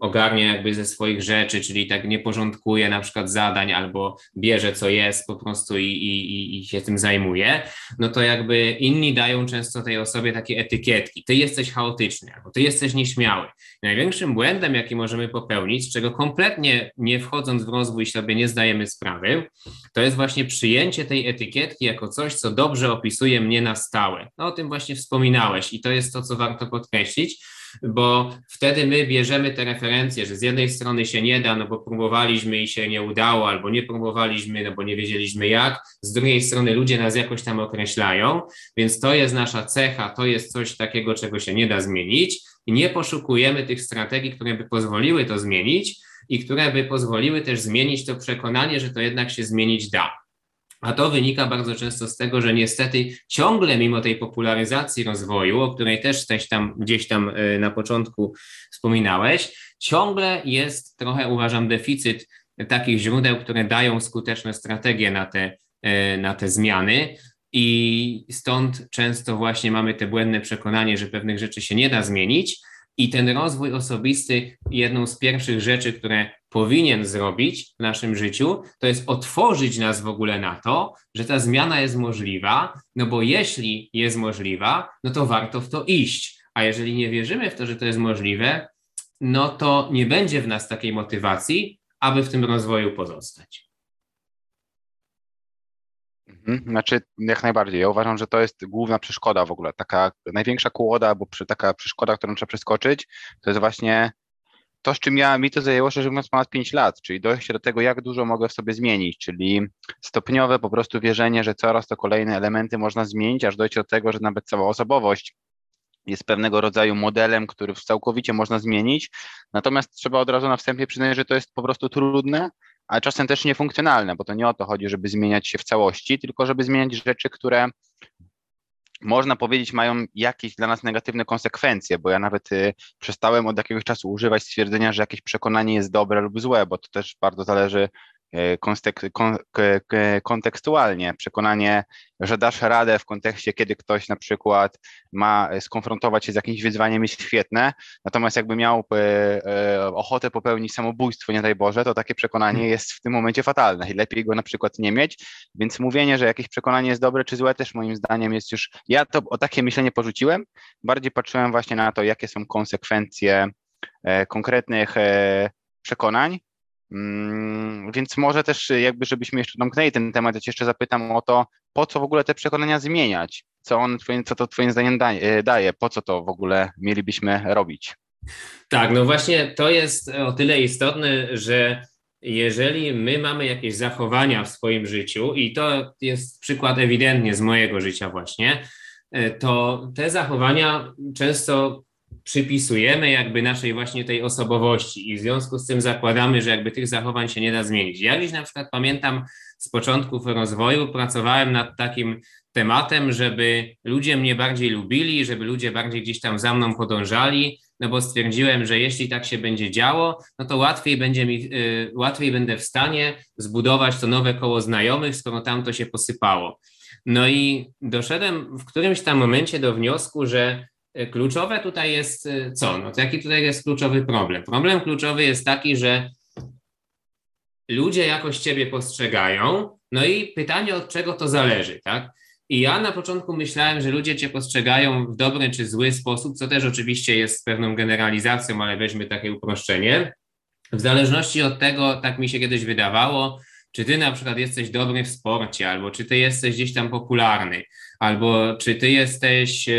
ogarnia jakby ze swoich rzeczy, czyli tak nie porządkuje na przykład zadań albo bierze co jest po prostu i, i, i się tym zajmuje, no to jakby inni dają często tej osobie takie etykietki. Ty jesteś chaotyczny albo ty jesteś nieśmiały. Największym błędem, jaki możemy popełnić, czego kompletnie nie wchodząc w rozwój sobie nie zdajemy sprawy, to jest właśnie przyjęcie tej etykietki jako coś, co dobrze opisuje mnie na stałe. No o tym właśnie wspominałeś i to jest to, co warto podkreślić, bo wtedy my bierzemy te referencje, że z jednej strony się nie da, no bo próbowaliśmy i się nie udało, albo nie próbowaliśmy, no bo nie wiedzieliśmy jak, z drugiej strony ludzie nas jakoś tam określają, więc to jest nasza cecha, to jest coś takiego, czego się nie da zmienić i nie poszukujemy tych strategii, które by pozwoliły to zmienić i które by pozwoliły też zmienić to przekonanie, że to jednak się zmienić da. A to wynika bardzo często z tego, że niestety ciągle mimo tej popularyzacji rozwoju, o której też gdzieś tam, gdzieś tam e, na początku wspominałeś, ciągle jest trochę, uważam, deficyt takich źródeł, które dają skuteczne strategie na te, e, na te zmiany. I stąd często właśnie mamy te błędne przekonanie, że pewnych rzeczy się nie da zmienić, i ten rozwój osobisty, jedną z pierwszych rzeczy, które powinien zrobić w naszym życiu, to jest otworzyć nas w ogóle na to, że ta zmiana jest możliwa, no bo jeśli jest możliwa, no to warto w to iść. A jeżeli nie wierzymy w to, że to jest możliwe, no to nie będzie w nas takiej motywacji, aby w tym rozwoju pozostać. Mhm, znaczy, jak najbardziej. Ja uważam, że to jest główna przeszkoda w ogóle. Taka największa kłoda, albo przy, taka przeszkoda, którą trzeba przeskoczyć, to jest właśnie to, z czym ja, mi to zajęło, szczerze mówiąc, ponad 5 lat, czyli dojście do tego, jak dużo mogę w sobie zmienić, czyli stopniowe po prostu wierzenie, że coraz to kolejne elementy można zmienić, aż dojść do tego, że nawet cała osobowość jest pewnego rodzaju modelem, który całkowicie można zmienić. Natomiast trzeba od razu na wstępie przyznać, że to jest po prostu trudne, ale czasem też niefunkcjonalne, bo to nie o to chodzi, żeby zmieniać się w całości, tylko żeby zmieniać rzeczy, które można powiedzieć, mają jakieś dla nas negatywne konsekwencje, bo ja nawet y, przestałem od jakiegoś czasu używać stwierdzenia, że jakieś przekonanie jest dobre lub złe, bo to też bardzo zależy kontekstualnie. Przekonanie, że dasz radę w kontekście, kiedy ktoś na przykład ma skonfrontować się z jakimś wyzwaniem jest świetne, natomiast jakby miał e, e, ochotę popełnić samobójstwo, nie daj Boże, to takie przekonanie hmm. jest w tym momencie fatalne i lepiej go na przykład nie mieć, więc mówienie, że jakieś przekonanie jest dobre czy złe też moim zdaniem jest już, ja to o takie myślenie porzuciłem, bardziej patrzyłem właśnie na to, jakie są konsekwencje konkretnych przekonań, więc może też jakby, żebyśmy jeszcze domknęli ten temat, ja cię jeszcze zapytam o to, po co w ogóle te przekonania zmieniać? Co, on, co to twoim zdaniem e, daje? Po co to w ogóle mielibyśmy robić? Tak, no właśnie to jest o tyle istotne, że jeżeli my mamy jakieś zachowania w swoim życiu, i to jest przykład ewidentnie z mojego życia właśnie, e, to te zachowania często przypisujemy jakby naszej właśnie tej osobowości i w związku z tym zakładamy, że jakby tych zachowań się nie da zmienić. Ja gdzieś na przykład pamiętam z początków rozwoju pracowałem nad takim tematem, żeby ludzie mnie bardziej lubili, żeby ludzie bardziej gdzieś tam za mną podążali, no bo stwierdziłem, że jeśli tak się będzie działo, no to łatwiej będzie mi, y, łatwiej będę w stanie zbudować to nowe koło znajomych, skoro tam to się posypało. No i doszedłem w którymś tam momencie do wniosku, że kluczowe tutaj jest e, co? No to jaki tutaj jest kluczowy problem? Problem kluczowy jest taki, że ludzie jakoś ciebie postrzegają, no i pytanie od czego to zależy, tak? I ja na początku myślałem, że ludzie cię postrzegają w dobry czy zły sposób, co też oczywiście jest pewną generalizacją, ale weźmy takie uproszczenie. W zależności od tego, tak mi się kiedyś wydawało, czy ty na przykład jesteś dobry w sporcie, albo czy ty jesteś gdzieś tam popularny, albo czy ty jesteś e,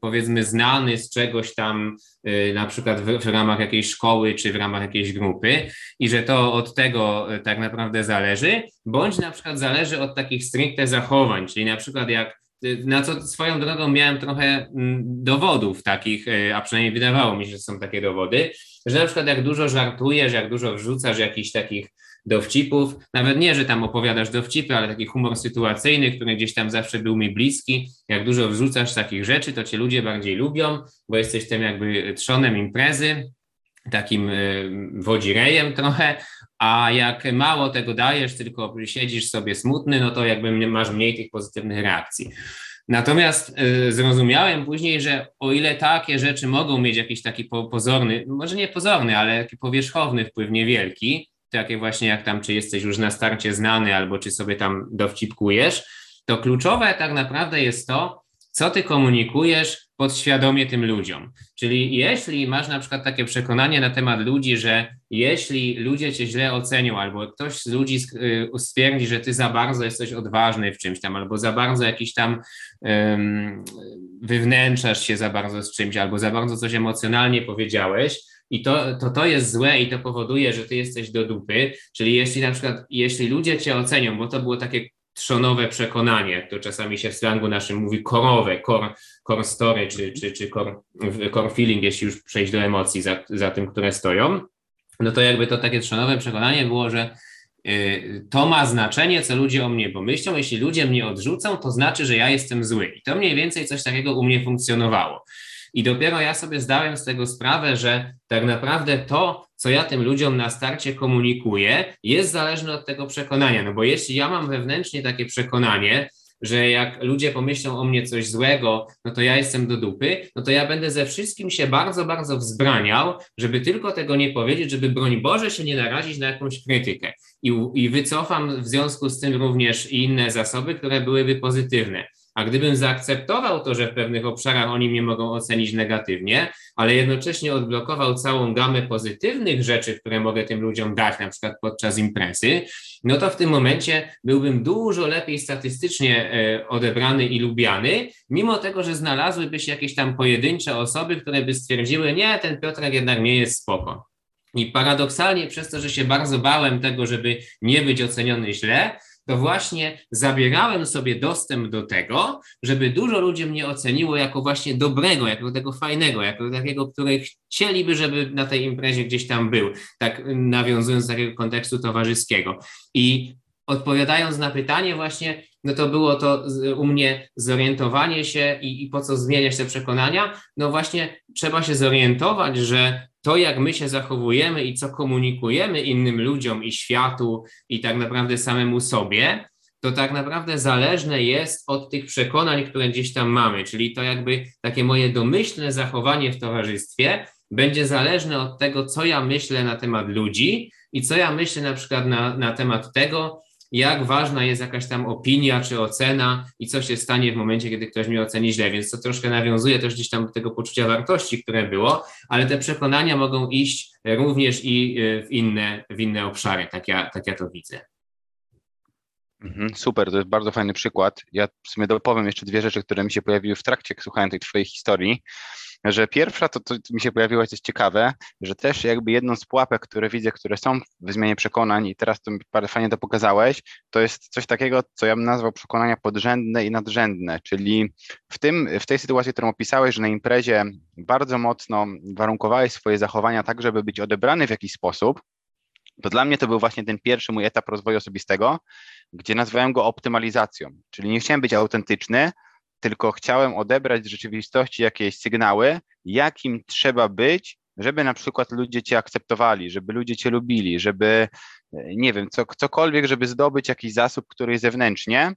powiedzmy znany z czegoś tam, e, na przykład w, w, ramach jakiejś szkoły, czy w ramach jakiejś grupy i że to od tego e, tak naprawdę zależy, bądź na przykład zależy od takich stricte zachowań, czyli na przykład jak na co swoją drogą miałem trochę mm, dowodów takich, a przynajmniej wydawało mi się, że są takie dowody, że na przykład jak dużo żartujesz, jak dużo wrzucasz jakichś takich dowcipów, nawet nie, że tam opowiadasz dowcipy, ale taki humor sytuacyjny, który gdzieś tam zawsze był mi bliski. Jak dużo wrzucasz takich rzeczy, to cię ludzie bardziej lubią, bo jesteś tym jakby trzonem imprezy, takim y, wodzirejem trochę, a jak mało tego dajesz, tylko siedzisz sobie smutny, no to jakby masz mniej tych pozytywnych reakcji. Natomiast y, zrozumiałem później, że o ile takie rzeczy mogą mieć jakiś taki pozorny, może nie pozorny, ale taki powierzchowny wpływ niewielki, takie właśnie jak tam, czy jesteś już na starcie znany, albo czy sobie tam dowcipkujesz, to kluczowe tak naprawdę jest to, co ty komunikujesz podświadomie tym ludziom. Czyli jeśli masz na przykład takie przekonanie na temat ludzi, że jeśli ludzie cię źle ocenią, albo ktoś z ludzi y, stwierdzi, że ty za bardzo jesteś odważny w czymś tam, albo za bardzo jakiś tam um, wywnętrzasz się za bardzo z czymś, albo za bardzo coś emocjonalnie powiedziałeś, i to, to, to jest złe i to powoduje, że ty jesteś do dupy, czyli jeśli na przykład, jeśli ludzie cię ocenią, bo to było takie trzonowe przekonanie, to czasami się w slangu naszym mówi korowe, core, core story, czy, czy, czy core, core feeling, jeśli już przejść do emocji za, za tym, które stoją, no to jakby to takie trzonowe przekonanie było, że y, to ma znaczenie, co ludzie o mnie pomyślą. Jeśli ludzie mnie odrzucą, to znaczy, że ja jestem zły. I to mniej więcej coś takiego u mnie funkcjonowało. I dopiero ja sobie zdałem z tego sprawę, że tak naprawdę to, co ja tym ludziom na starcie komunikuję, jest zależne od tego przekonania. No bo jeśli ja mam wewnętrznie takie przekonanie, że jak ludzie pomyślą o mnie coś złego, no to ja jestem do dupy, no to ja będę ze wszystkim się bardzo, bardzo wzbraniał, żeby tylko tego nie powiedzieć, żeby broń Boże się nie narazić na jakąś krytykę. I, i wycofam w związku z tym również inne zasoby, które byłyby pozytywne. A gdybym zaakceptował to, że w pewnych obszarach oni mnie mogą ocenić negatywnie, ale jednocześnie odblokował całą gamę pozytywnych rzeczy, które mogę tym ludziom dać, na przykład podczas imprezy, no to w tym momencie byłbym dużo lepiej statystycznie e, odebrany i lubiany, mimo tego, że znalazłyby się jakieś tam pojedyncze osoby, które by stwierdziły, nie, ten Piotrek jednak nie jest spoko. I paradoksalnie przez to, że się bardzo bałem tego, żeby nie być oceniony źle, to właśnie zabierałem sobie dostęp do tego, żeby dużo ludzi mnie oceniło jako właśnie dobrego, jako tego fajnego, jako takiego, który chcieliby, żeby na tej imprezie gdzieś tam był, tak nawiązując do takiego kontekstu towarzyskiego. I odpowiadając na pytanie właśnie, no to było to u mnie zorientowanie się i, i po co zmieniać te przekonania, no właśnie trzeba się zorientować, że to, jak my się zachowujemy i co komunikujemy innym ludziom i światu i tak naprawdę samemu sobie, to tak naprawdę zależne jest od tych przekonań, które gdzieś tam mamy. Czyli to jakby takie moje domyślne zachowanie w towarzystwie będzie zależne od tego, co ja myślę na temat ludzi i co ja myślę na przykład na, na temat tego, jak ważna jest jakaś tam opinia czy ocena i co się stanie w momencie, kiedy ktoś mnie oceni źle. Więc to troszkę nawiązuje też gdzieś tam do tego poczucia wartości, które było, ale te przekonania mogą iść również i e, w inne, w inne obszary. Tak ja, tak ja to widzę. Mhm, super, to jest bardzo fajny przykład. Ja w sumie dopowiem jeszcze dwie rzeczy, które mi się pojawiły w trakcie słuchania tej Twojej historii że pierwsza, to, to mi się pojawiło coś ciekawe, że też jakby jedną z pułapek, które widzę, które są w zmianie przekonań i teraz to parę fajnie to pokazałeś, to jest coś takiego, co ja bym nazwał przekonania podrzędne i nadrzędne, czyli w, tym, w tej sytuacji, którą opisałeś, że na imprezie bardzo mocno warunkowałeś swoje zachowania tak, żeby być odebrany w jakiś sposób, to dla mnie to był właśnie ten pierwszy mój etap rozwoju osobistego, gdzie nazwałem go optymalizacją, czyli nie chciałem być autentyczny, tylko chciałem odebrać z rzeczywistości jakieś sygnały, jakim trzeba być, żeby na przykład ludzie cię akceptowali, żeby ludzie cię lubili, żeby, e, nie wiem, co, cokolwiek, żeby zdobyć jakiś zasób, który jest zewnętrznie.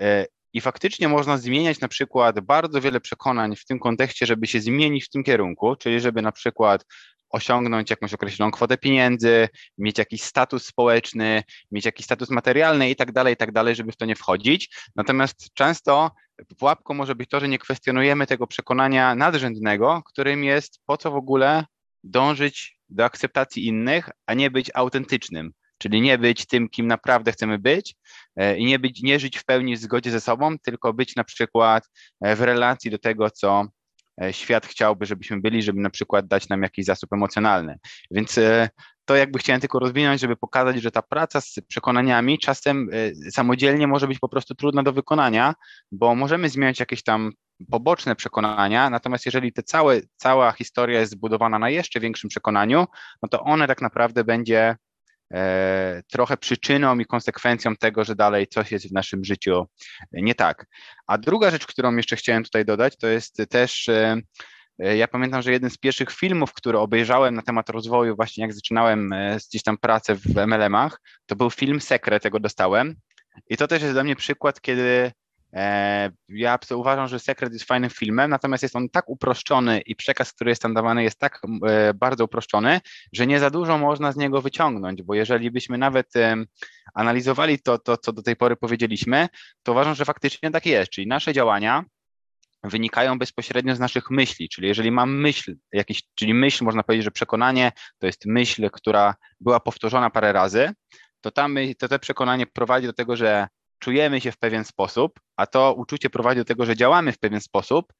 E, I faktycznie można zmieniać na przykład bardzo wiele przekonań w tym kontekście, żeby się zmienić w tym kierunku, czyli żeby na przykład osiągnąć jakąś określoną kwotę pieniędzy, mieć jakiś status społeczny, mieć jakiś status materialny i tak dalej, i tak dalej, żeby w to nie wchodzić. Natomiast często pułapką może być to, że nie kwestionujemy tego przekonania nadrzędnego, którym jest po co w ogóle dążyć do akceptacji innych, a nie być autentycznym, czyli nie być tym, kim naprawdę chcemy być e, i nie, być, nie żyć w pełni w zgodzie ze sobą, tylko być na przykład e, w relacji do tego, co świat chciałby, żebyśmy byli, żeby na przykład dać nam jakiś zasób emocjonalny. Więc to jakby chciałem tylko rozwinąć, żeby pokazać, że ta praca z przekonaniami czasem y, samodzielnie może być po prostu trudna do wykonania, bo możemy zmieniać jakieś tam poboczne przekonania, natomiast jeżeli te całe, cała historia jest zbudowana na jeszcze większym przekonaniu, no to one tak naprawdę będzie e, trochę przyczyną i konsekwencją tego, że dalej coś jest w naszym życiu nie tak. A druga rzecz, którą jeszcze chciałem tutaj dodać, to jest też e, E, ja pamiętam, że jeden z pierwszych filmów, który obejrzałem na temat rozwoju, właśnie jak zaczynałem e, gdzieś tam pracę w MLM-ach, to był film Sekret, tego dostałem. I to też jest dla mnie przykład, kiedy e, ja uważam, że Sekret jest fajnym filmem, natomiast jest on tak uproszczony i przekaz, który jest tam dawany, jest tak bardzo uproszczony, że nie za dużo można z niego wyciągnąć, bo jeżeli byśmy nawet analizowali to, to co do tej pory powiedzieliśmy, to uważam, że faktycznie tak jest, czyli nasze działania wynikają bezpośrednio z naszych myśli, czyli jeżeli mam myśl, jakiś, czyli myśl, można powiedzieć, że przekonanie to jest myśl, która była powtórzona parę razy, to, tam, to te przekonanie prowadzi do tego, że czujemy się w pewien sposób, a to uczucie prowadzi do tego, że działamy w pewien sposób.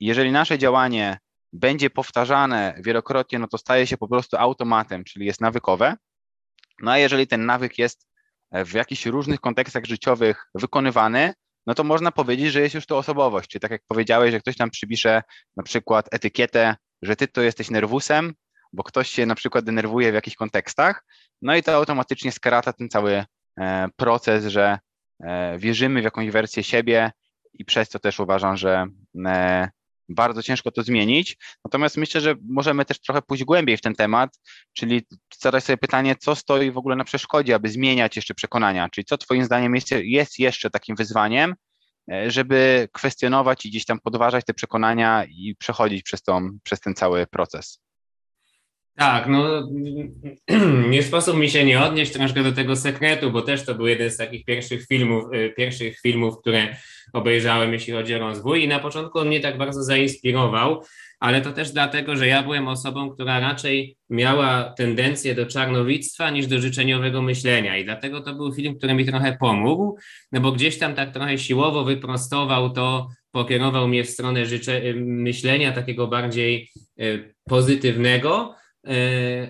Jeżeli nasze działanie będzie powtarzane wielokrotnie, no to staje się po prostu automatem, czyli jest nawykowe. No a jeżeli ten nawyk jest w jakichś różnych kontekstach życiowych wykonywany, no to można powiedzieć, że jest już to osobowość. Czyli tak jak powiedziałeś, że ktoś tam przypisze na przykład etykietę, że ty to jesteś nerwusem, bo ktoś się na przykład denerwuje w jakichś kontekstach, no i to automatycznie skraca ten cały e, proces, że e, wierzymy w jakąś wersję siebie i przez to też uważam, że e, bardzo ciężko to zmienić. Natomiast myślę, że możemy też trochę pójść głębiej w ten temat, czyli zadać sobie pytanie, co stoi w ogóle na przeszkodzie, aby zmieniać jeszcze przekonania, czyli co Twoim zdaniem jest, jest jeszcze takim wyzwaniem, e, żeby kwestionować i gdzieś tam podważać te przekonania i przechodzić przez, tą, przez ten cały proces. Tak, no nie sposób mi się nie odnieść troszkę do tego sekretu, bo też to był jeden z takich pierwszych filmów, y, pierwszych filmów, które obejrzałem, jeśli chodzi o rozwój i na początku on mnie tak bardzo zainspirował, ale to też dlatego, że ja byłem osobą, która raczej miała tendencję do czarnowictwa niż do życzeniowego myślenia i dlatego to był film, który mi trochę pomógł, no bo gdzieś tam tak trochę siłowo wyprostował to, pokierował mnie w stronę życze- myślenia takiego bardziej y, pozytywnego,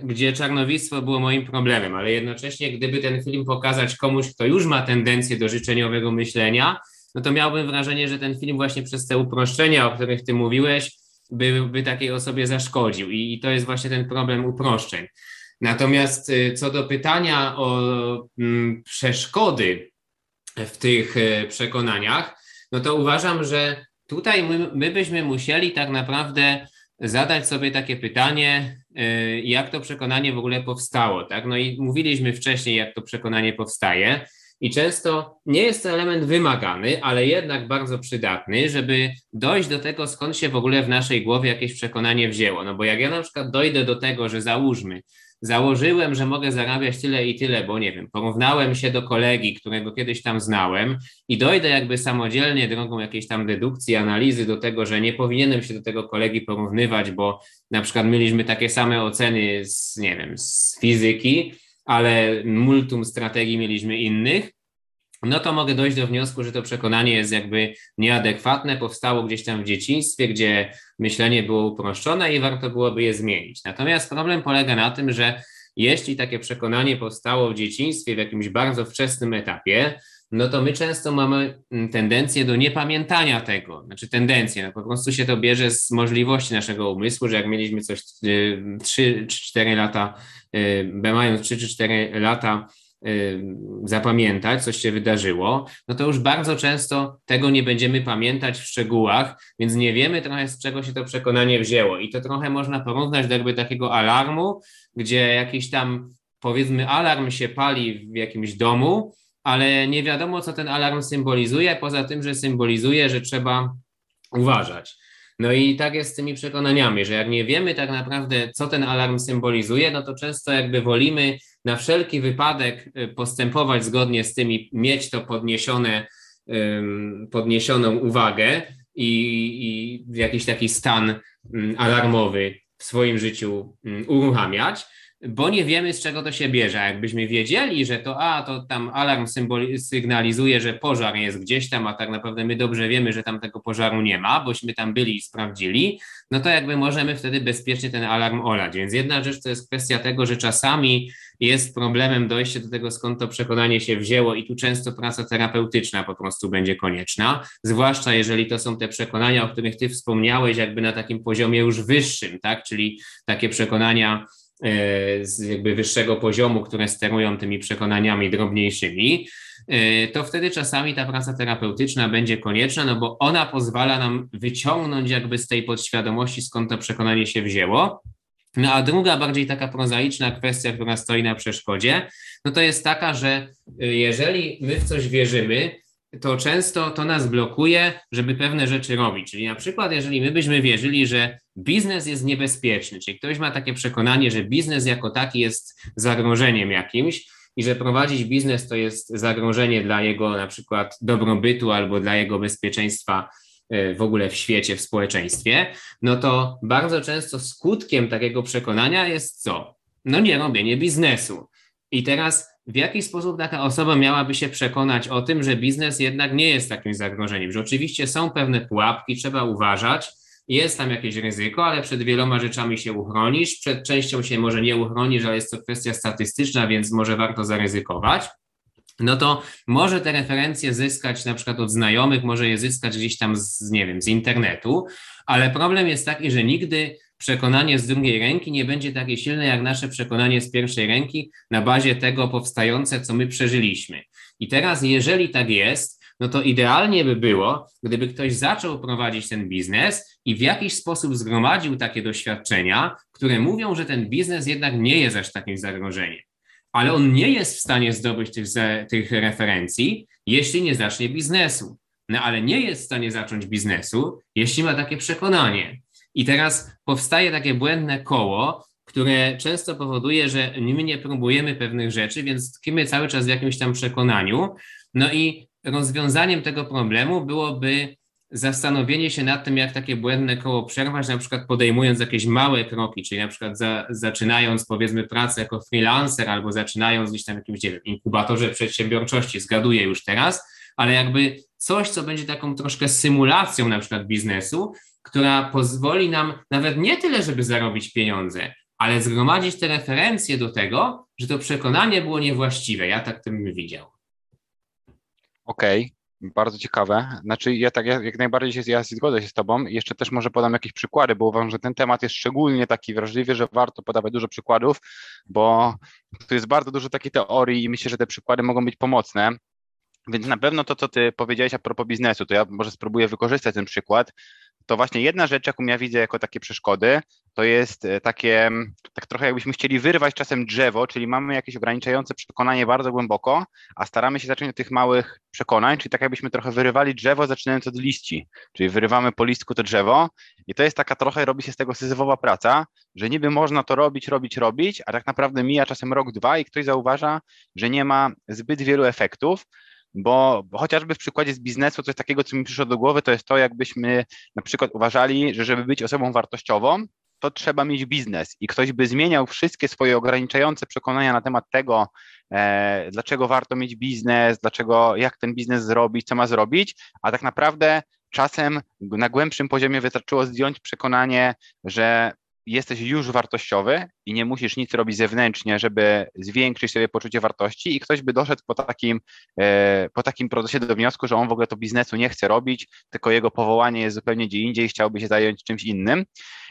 gdzie czarnowictwo było moim problemem, ale jednocześnie, gdyby ten film pokazać komuś, kto już ma tendencję do życzeniowego myślenia, no to miałbym wrażenie, że ten film właśnie przez te uproszczenia, o których ty mówiłeś, by, by takiej osobie zaszkodził. I, I to jest właśnie ten problem uproszczeń. Natomiast y, co do pytania o mm, przeszkody w tych y, przekonaniach, no to uważam, że tutaj my, my byśmy musieli tak naprawdę zadać sobie takie pytanie, y, jak to przekonanie w ogóle powstało, tak? No i mówiliśmy wcześniej, jak to przekonanie powstaje. I często nie jest to element wymagany, ale jednak bardzo przydatny, żeby dojść do tego, skąd się w ogóle w naszej głowie jakieś przekonanie wzięło. No bo jak ja na przykład dojdę do tego, że załóżmy, założyłem, że mogę zarabiać tyle i tyle, bo nie wiem, porównałem się do kolegi, którego kiedyś tam znałem i dojdę jakby samodzielnie drogą jakiejś tam dedukcji, analizy do tego, że nie powinienem się do tego kolegi porównywać, bo na przykład mieliśmy takie same oceny z, nie wiem, z fizyki, ale multum strategii mieliśmy innych, no to mogę dojść do wniosku, że to przekonanie jest jakby nieadekwatne, powstało gdzieś tam w dzieciństwie, gdzie myślenie było uproszczone i warto byłoby je zmienić. Natomiast problem polega na tym, że jeśli takie przekonanie powstało w dzieciństwie w jakimś bardzo wczesnym etapie, no to my często mamy mm, tendencję do niepamiętania tego. Znaczy tendencję, no po prostu się to bierze z możliwości naszego umysłu, że jak mieliśmy coś 3 y, czy 4 lata, y, mając 3 czy 4 lata zapamiętać, coś się wydarzyło, no to już bardzo często tego nie będziemy pamiętać w szczegółach, więc nie wiemy trochę z czego się to przekonanie wzięło. I to trochę można porównać do jakby takiego alarmu, gdzie jakiś tam powiedzmy alarm się pali w jakimś domu, ale nie wiadomo, co ten alarm symbolizuje, poza tym, że symbolizuje, że trzeba uważać. No i tak jest z tymi przekonaniami, że jak nie wiemy tak naprawdę, co ten alarm symbolizuje, no to często jakby wolimy na wszelki wypadek y, postępować zgodnie z tymi, mieć to podniesione, podniesioną uwagę i, i jakiś taki stan alarmowy w swoim życiu uruchamiać bo nie wiemy, z czego to się bierze. Jakbyśmy wiedzieli, że to, a to tam alarm sygnalizuje, że pożar jest gdzieś tam, a tak naprawdę my dobrze wiemy, że tam tego pożaru nie ma, bośmy tam byli i sprawdzili, no to jakby możemy wtedy bezpiecznie ten alarm olać. Więc jedna rzecz to jest kwestia tego, że czasami jest problemem dojście do tego, skąd to przekonanie się wzięło, i tu często praca terapeutyczna po prostu będzie konieczna, zwłaszcza jeżeli to są te przekonania, o których Ty wspomniałeś, jakby na takim poziomie już wyższym, tak? Czyli takie przekonania, z jakby wyższego poziomu, które sterują tymi przekonaniami drobniejszymi, to wtedy czasami ta praca terapeutyczna będzie konieczna, no bo ona pozwala nam wyciągnąć jakby z tej podświadomości, skąd to przekonanie się wzięło. No a druga, bardziej taka prozaiczna kwestia, która stoi na przeszkodzie, no to jest taka, że jeżeli my w coś wierzymy, to często to nas blokuje, żeby pewne rzeczy robić. Czyli na przykład, jeżeli my byśmy wierzyli, że biznes jest niebezpieczny, czyli ktoś ma takie przekonanie, że biznes jako taki jest zagrożeniem jakimś i że prowadzić biznes to jest zagrożenie dla jego na przykład dobrobytu albo dla jego bezpieczeństwa w ogóle w świecie, w społeczeństwie, no to bardzo często skutkiem takiego przekonania jest co? No nie robienie biznesu. I teraz w jaki sposób taka osoba miałaby się przekonać o tym, że biznes jednak nie jest takim zagrożeniem, że oczywiście są pewne pułapki, trzeba uważać, jest tam jakieś ryzyko, ale przed wieloma rzeczami się uchronisz, przed częścią się może nie uchronisz, ale jest to kwestia statystyczna, więc może warto zaryzykować. No to może te referencje zyskać na przykład od znajomych, może je zyskać gdzieś tam z, nie wiem, z internetu, ale problem jest taki, że nigdy przekonanie z drugiej ręki nie będzie takie silne jak nasze przekonanie z pierwszej ręki na bazie tego powstające, co my przeżyliśmy. I teraz, jeżeli tak jest, no to idealnie by było, gdyby ktoś zaczął prowadzić ten biznes i w jakiś sposób zgromadził takie doświadczenia, które mówią, że ten biznes jednak nie jest aż takim zagrożeniem. Ale on nie jest w stanie zdobyć tych, tych referencji, jeśli nie zacznie biznesu. No ale nie jest w stanie zacząć biznesu, jeśli ma takie przekonanie. I teraz powstaje takie błędne koło, które często powoduje, że my nie próbujemy pewnych rzeczy, więc tkwimy cały czas w jakimś tam przekonaniu. No i rozwiązaniem tego problemu byłoby zastanowienie się nad tym, jak takie błędne koło przerwać, na przykład podejmując jakieś małe kroki, czyli na przykład za, zaczynając powiedzmy pracę jako freelancer albo zaczynając gdzieś tam w jakimś nie wiem, inkubatorze przedsiębiorczości, zgaduję już teraz, ale jakby coś, co będzie taką troszkę symulacją na przykład biznesu, która pozwoli nam nawet nie tyle, żeby zarobić pieniądze, ale zgromadzić te referencje do tego, że to przekonanie było niewłaściwe. Ja tak tym widział. Okej, okay. Bardzo ciekawe. Znaczy, ja tak jak najbardziej się, ja zgodzę się z Tobą. Jeszcze też może podam jakieś przykłady, bo uważam, że ten temat jest szczególnie taki wrażliwy, że warto podawać dużo przykładów, bo tu jest bardzo dużo takiej teorii i myślę, że te przykłady mogą być pomocne. Więc na pewno to, co ty powiedziałeś a propos biznesu, to ja może spróbuję wykorzystać ten przykład to właśnie jedna rzecz, jaką ja widzę jako takie przeszkody, to jest e, takie, tak trochę jakbyśmy chcieli wyrwać czasem drzewo, czyli mamy jakieś ograniczające przekonanie bardzo głęboko, a staramy się zacząć od tych małych przekonań, czyli tak jakbyśmy trochę wyrywali drzewo, zaczynając od liści, czyli wyrywamy po listku to drzewo i to jest taka trochę, robi się z tego syzyfowa praca, że niby można to robić, robić, robić, a tak naprawdę mija czasem rok, dwa i ktoś zauważa, że nie ma zbyt wielu efektów, bo, bo, chociażby w przykładzie z biznesu coś takiego, co mi przyszło do głowy, to jest to, jakbyśmy na przykład uważali, że żeby być osobą wartościową, to trzeba mieć biznes. I ktoś by zmieniał wszystkie swoje ograniczające przekonania na temat tego, e, dlaczego warto mieć biznes, dlaczego, jak ten biznes zrobić, co ma zrobić, a tak naprawdę czasem na głębszym poziomie wystarczyło zdjąć przekonanie, że jesteś już wartościowy i nie musisz nic robić zewnętrznie, żeby zwiększyć sobie poczucie wartości i ktoś by doszedł po takim, e, po takim procesie do wniosku, że on w ogóle to biznesu nie chce robić, tylko jego powołanie jest zupełnie gdzie indziej, chciałby się zająć czymś innym.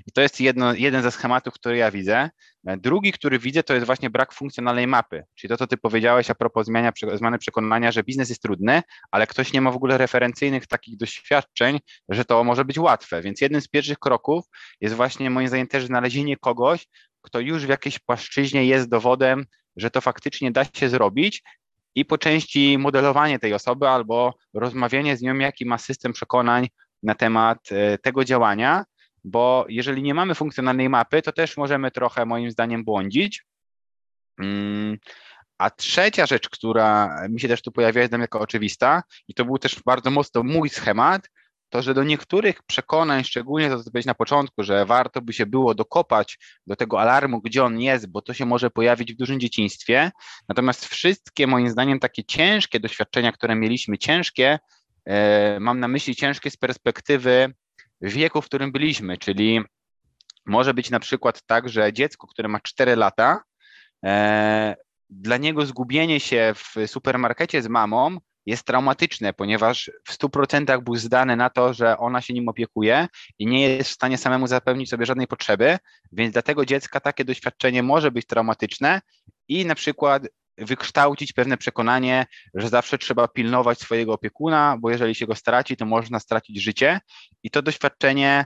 I to jest jedno, jeden ze schematów, który ja widzę. Drugi, który widzę, to jest właśnie brak funkcjonalnej mapy, czyli to, co ty powiedziałeś a propos zmiany, zmiany przekonania, że biznes jest trudny, ale ktoś nie ma w ogóle referencyjnych takich doświadczeń, że to może być łatwe. Więc jednym z pierwszych kroków jest właśnie moim zdaniem też znalezienie kogoś, kto już w jakiejś płaszczyźnie jest dowodem, że to faktycznie da się zrobić i po części modelowanie tej osoby albo rozmawianie z nią, jaki ma system przekonań na temat e, tego działania, bo jeżeli nie mamy funkcjonalnej mapy, to też możemy trochę moim zdaniem błądzić. Mm, a trzecia rzecz, która mi się też tu pojawia, jest jako oczywista, i to był też bardzo mocno mój schemat, to, że do niektórych przekonań, szczególnie to, co powiedzieć na początku, że warto by się było dokopać do tego alarmu, gdzie on jest, bo to się może pojawić w dużym dzieciństwie. Natomiast wszystkie, moim zdaniem, takie ciężkie doświadczenia, które mieliśmy, ciężkie, e, mam na myśli ciężkie z perspektywy wieku, w którym byliśmy, czyli może być na przykład tak, że dziecko, które ma 4 lata, e, dla niego zgubienie się w supermarkecie z mamą jest traumatyczne, ponieważ w 100% był zdany na to, że ona się nim opiekuje i nie jest w stanie samemu zapewnić sobie żadnej potrzeby, więc dla tego dziecka takie doświadczenie może być traumatyczne i na przykład wykształcić pewne przekonanie, że zawsze trzeba pilnować swojego opiekuna, bo jeżeli się go straci, to można stracić życie. I to doświadczenie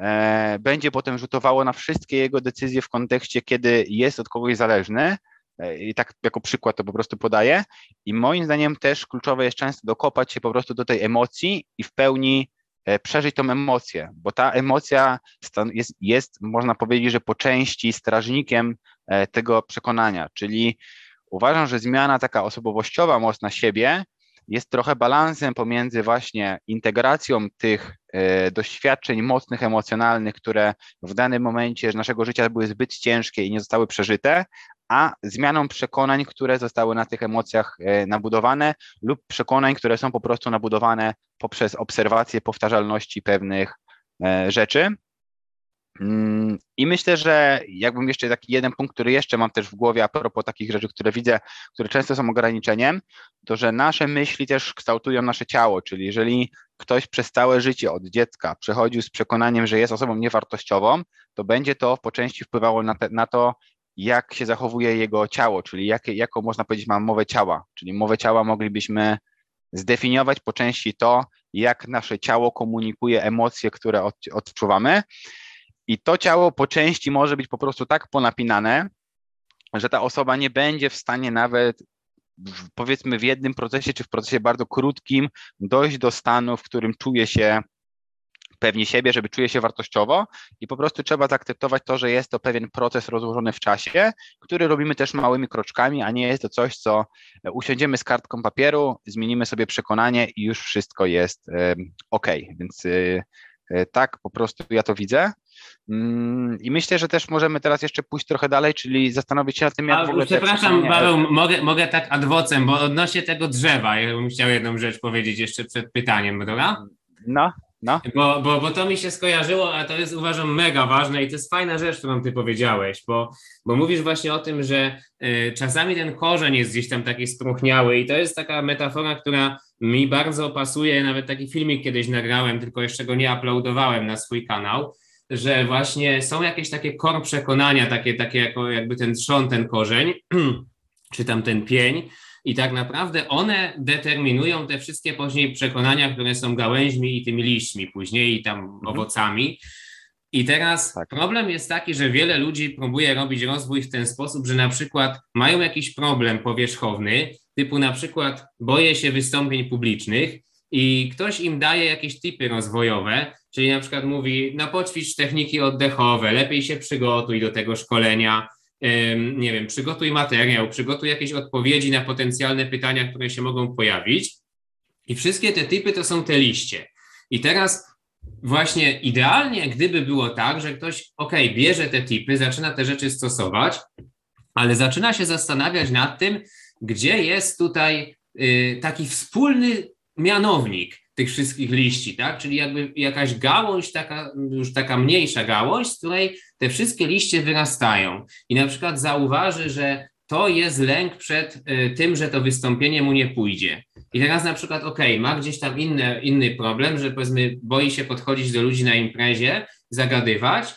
e, będzie potem rzutowało na wszystkie jego decyzje w kontekście, kiedy jest od kogoś zależny, E, I tak jako przykład to po prostu podaję. I moim zdaniem też kluczowe jest często dokopać się po prostu do tej emocji i w pełni e, przeżyć tą emocję, bo ta emocja jest, jest, można powiedzieć, że po części strażnikiem tego przekonania, czyli uważam, że zmiana taka osobowościowa mocna siebie jest trochę balansem pomiędzy właśnie integracją tych doświadczeń mocnych, emocjonalnych, które w danym momencie naszego życia były zbyt ciężkie i nie zostały przeżyte, a zmianą przekonań, które zostały na tych emocjach e, nabudowane lub przekonań, które są po prostu nabudowane poprzez obserwację powtarzalności pewnych e, rzeczy. Mm, I myślę, że jakbym jeszcze taki jeden punkt, który jeszcze mam też w głowie a propos takich rzeczy, które widzę, które często są ograniczeniem, to że nasze myśli też kształtują nasze ciało, czyli jeżeli ktoś przez całe życie od dziecka przechodził z przekonaniem, że jest osobą niewartościową, to będzie to po części wpływało na, te, na to, jak się zachowuje jego ciało, czyli jakie, jaką można powiedzieć ma mowę ciała. Czyli mowę ciała moglibyśmy zdefiniować po części to, jak nasze ciało komunikuje emocje, które od, odczuwamy. I to ciało po części może być po prostu tak ponapinane, że ta osoba nie będzie w stanie nawet w, powiedzmy w jednym procesie, czy w procesie bardzo krótkim dojść do stanu, w którym czuje się pewni siebie, żeby czuje się wartościowo i po prostu trzeba zaakceptować to, że jest to pewien proces rozłożony w czasie, który robimy też małymi kroczkami, a nie jest to coś, co usiądziemy z kartką papieru, zmienimy sobie przekonanie i już wszystko jest ok. Więc y, y, tak po prostu ja to widzę. Mm, I myślę, że też możemy teraz jeszcze pójść trochę dalej, czyli zastanowić się nad tym, jak A, w ogóle. Przepraszam, Paweł, mogę, mogę tak adwocem, bo odnośnie tego drzewa, ja bym chciał jedną rzecz powiedzieć jeszcze przed pytaniem, dobra? No. No. Bo, bo, bo to mi się skojarzyło, a to jest uważam mega ważne i to jest fajna rzecz, którą ty powiedziałeś, bo, bo mówisz właśnie o tym, że y, czasami ten korzeń jest gdzieś tam taki spróchniały i to jest taka metafora, która mi bardzo pasuje, nawet taki filmik kiedyś nagrałem, tylko jeszcze go nie uploadowałem na swój kanał, że właśnie są jakieś takie kor przekonania, takie, takie jako jakby ten trzon, ten korzeń, czy tam ten pień, i tak naprawdę one determinują te wszystkie później przekonania, które są gałęźmi i tymi liśćmi później i tam mhm. owocami. I teraz tak. problem jest taki, że wiele ludzi próbuje robić rozwój w ten sposób, że na przykład mają jakiś problem powierzchowny, typu na przykład boję się wystąpień publicznych i ktoś im daje jakieś typy rozwojowe, czyli na przykład mówi, no poćwicz techniki oddechowe, lepiej się przygotuj do tego szkolenia, nie wiem, przygotuj materiał, przygotuj jakieś odpowiedzi na potencjalne pytania, które się mogą pojawić. I wszystkie te typy to są te liście. I teraz właśnie idealnie, gdyby było tak, że ktoś, ok, bierze te typy, zaczyna te rzeczy stosować, ale zaczyna się zastanawiać nad tym, gdzie jest tutaj y, taki wspólny mianownik, tych wszystkich liści, tak? Czyli jakby jakaś gałąź, taka, już taka mniejsza gałąź, z której te wszystkie liście wyrastają. I na przykład zauważy, że to jest lęk przed y, tym, że to wystąpienie mu nie pójdzie. I teraz na przykład, ok, ma gdzieś tam inny, inny problem, że powiedzmy boi się podchodzić do ludzi na imprezie, zagadywać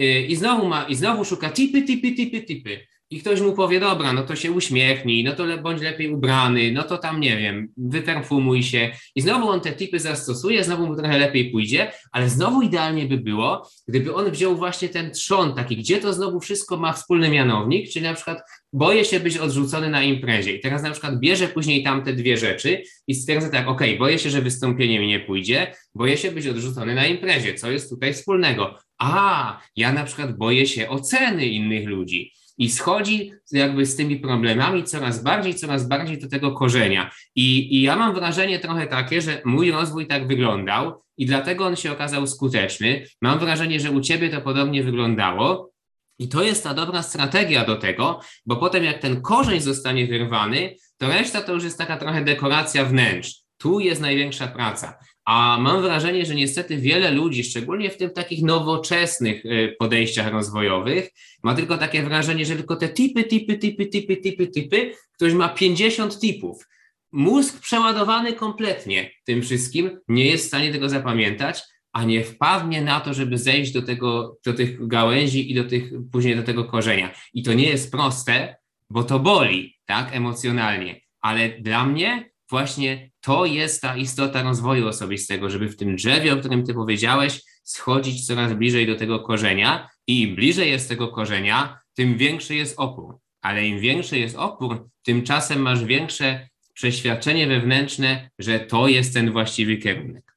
y, i znowu ma, i znowu szuka tipy, tipy, tipy, tipy i ktoś mu powie, dobra, no to się uśmiechnij, no to le, bądź lepiej ubrany, no to tam, nie wiem, wyperfumuj się i znowu on te tipy zastosuje, znowu mu trochę lepiej pójdzie, ale znowu idealnie by było, gdyby on wziął właśnie ten trzon taki, gdzie to znowu wszystko ma wspólny mianownik, czyli na przykład boję się być odrzucony na imprezie. I teraz na przykład bierze później tamte dwie rzeczy i stwierdza tak, ok, boję się, że wystąpienie mi nie pójdzie, boję się być odrzucony na imprezie, co jest tutaj wspólnego? A, ja na przykład boję się oceny innych ludzi i schodzi jakby z tymi problemami coraz bardziej, coraz bardziej do tego korzenia. I, I ja mam wrażenie trochę takie, że mój rozwój tak wyglądał i dlatego on się okazał skuteczny. Mam wrażenie, że u ciebie to podobnie wyglądało. I to jest ta dobra strategia do tego, bo potem jak ten korzeń zostanie wyrwany, to reszta to już jest taka trochę dekoracja wnętrz. Tu jest największa praca. A mam wrażenie, że niestety wiele ludzi, szczególnie w tym takich nowoczesnych y, podejściach rozwojowych, ma tylko takie wrażenie, że tylko te typy, typy, typy, typy, typy, typy, ktoś ma 50 typów. mózg przeładowany kompletnie tym wszystkim nie jest w stanie tego zapamiętać, a nie wpadnie na to, żeby zejść do, tego, do tych gałęzi i do tych, później do tego korzenia. I to nie jest proste, bo to boli, tak, emocjonalnie. Ale dla mnie właśnie to jest ta istota rozwoju osobistego, żeby w tym drzewie, o którym ty powiedziałeś, schodzić coraz bliżej do tego korzenia i im bliżej jest tego korzenia, tym większy jest opór. Ale im większy jest opór, tymczasem masz większe przeświadczenie wewnętrzne, że to jest ten właściwy kierunek.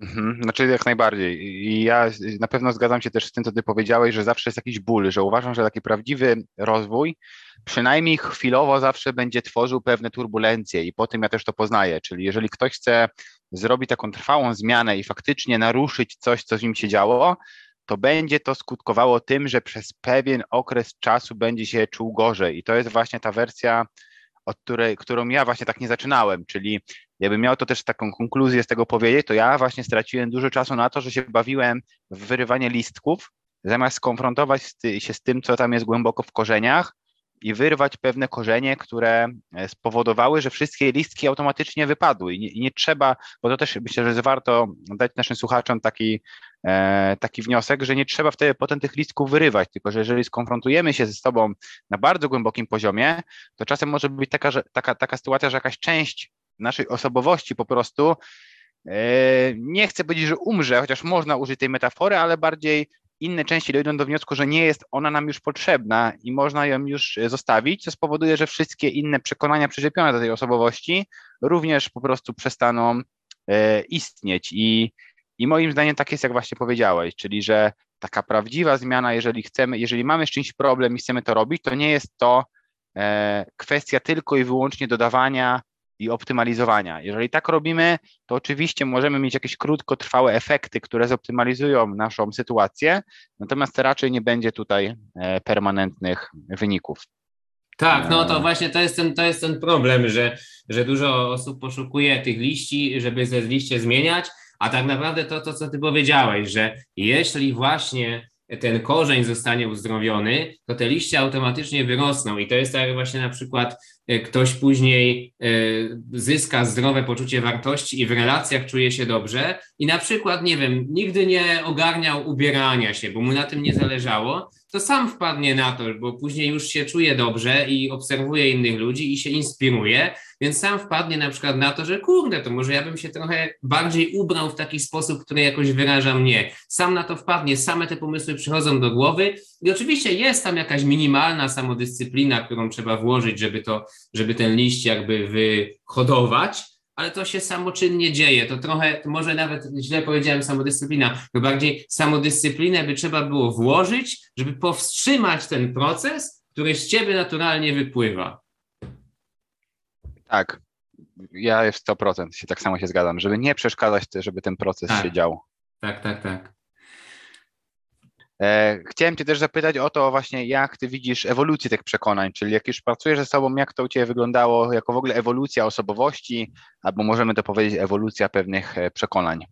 Mhm, znaczy jak najbardziej. I ja na pewno zgadzam się też z tym, co ty powiedziałeś, że zawsze jest jakiś ból, że uważam, że taki prawdziwy rozwój przynajmniej chwilowo zawsze będzie tworzył pewne turbulencje i po tym ja też to poznaję. Czyli jeżeli ktoś chce zrobić taką trwałą zmianę i faktycznie naruszyć coś, co z nim się działo, to będzie to skutkowało tym, że przez pewien okres czasu będzie się czuł gorzej. I to jest właśnie ta wersja, od której, którą ja właśnie tak nie zaczynałem, czyli jakbym miał to też taką konkluzję z tego powiedzieć, to ja właśnie straciłem dużo czasu na to, że się bawiłem w wyrywanie listków, zamiast skonfrontować się z tym, co tam jest głęboko w korzeniach i wyrwać pewne korzenie, które e, spowodowały, że wszystkie listki automatycznie wypadły. I nie, nie trzeba, bo to też myślę, że warto dać naszym słuchaczom taki, e, taki wniosek, że nie trzeba wtedy potem tych listków wyrywać, tylko że jeżeli skonfrontujemy się ze sobą na bardzo głębokim poziomie, to czasem może być taka, że, taka, taka sytuacja, że jakaś część naszej osobowości po prostu e, nie chcę powiedzieć, że umrze, chociaż można użyć tej metafory, ale bardziej inne części dojdą do wniosku, że nie jest ona nam już potrzebna i można ją już zostawić, co spowoduje, że wszystkie inne przekonania przyczepione do tej osobowości również po prostu przestaną e, istnieć. I, I moim zdaniem tak jest, jak właśnie powiedziałeś, czyli że taka prawdziwa zmiana, jeżeli chcemy, jeżeli mamy z czymś problem i chcemy to robić, to nie jest to e, kwestia tylko i wyłącznie dodawania i optymalizowania. Jeżeli tak robimy, to oczywiście możemy mieć jakieś krótkotrwałe efekty, które zoptymalizują naszą sytuację, natomiast raczej nie będzie tutaj e, permanentnych wyników. Tak, no to e. właśnie to jest ten, to jest ten problem, że, że dużo osób poszukuje tych liści, żeby ze liście zmieniać, a tak naprawdę to, to, co ty powiedziałeś, że jeśli właśnie ten korzeń zostanie uzdrowiony, to te liście automatycznie wyrosną. I to jest tak właśnie na przykład E, ktoś później e, zyska zdrowe poczucie wartości i w relacjach czuje się dobrze i na przykład, nie wiem, nigdy nie ogarniał ubierania się, bo mu na tym nie zależało, to sam wpadnie na to, bo później już się czuje dobrze i obserwuje innych ludzi i się inspiruje, więc sam wpadnie na przykład na to, że kurde, to może ja bym się trochę bardziej ubrał w taki sposób, który jakoś wyraża mnie. Sam na to wpadnie, same te pomysły przychodzą do głowy i oczywiście jest tam jakaś minimalna samodyscyplina, którą trzeba włożyć, żeby to, żeby ten liść jakby wyhodować, ale to się samoczynnie dzieje. To trochę, może nawet źle powiedziałem samodyscyplina, to bardziej samodyscyplinę by trzeba było włożyć, żeby powstrzymać ten proces, który z ciebie naturalnie wypływa. Tak, ja w 100% się tak samo się zgadzam, żeby nie przeszkadzać, żeby ten proces tak. się dział. Tak, tak, tak. E, chciałem Cię też zapytać o to właśnie, jak Ty widzisz ewolucję tych przekonań, czyli jak już pracujesz ze sobą, jak to u Ciebie wyglądało jako w ogóle ewolucja osobowości, albo możemy to powiedzieć ewolucja pewnych e, przekonań.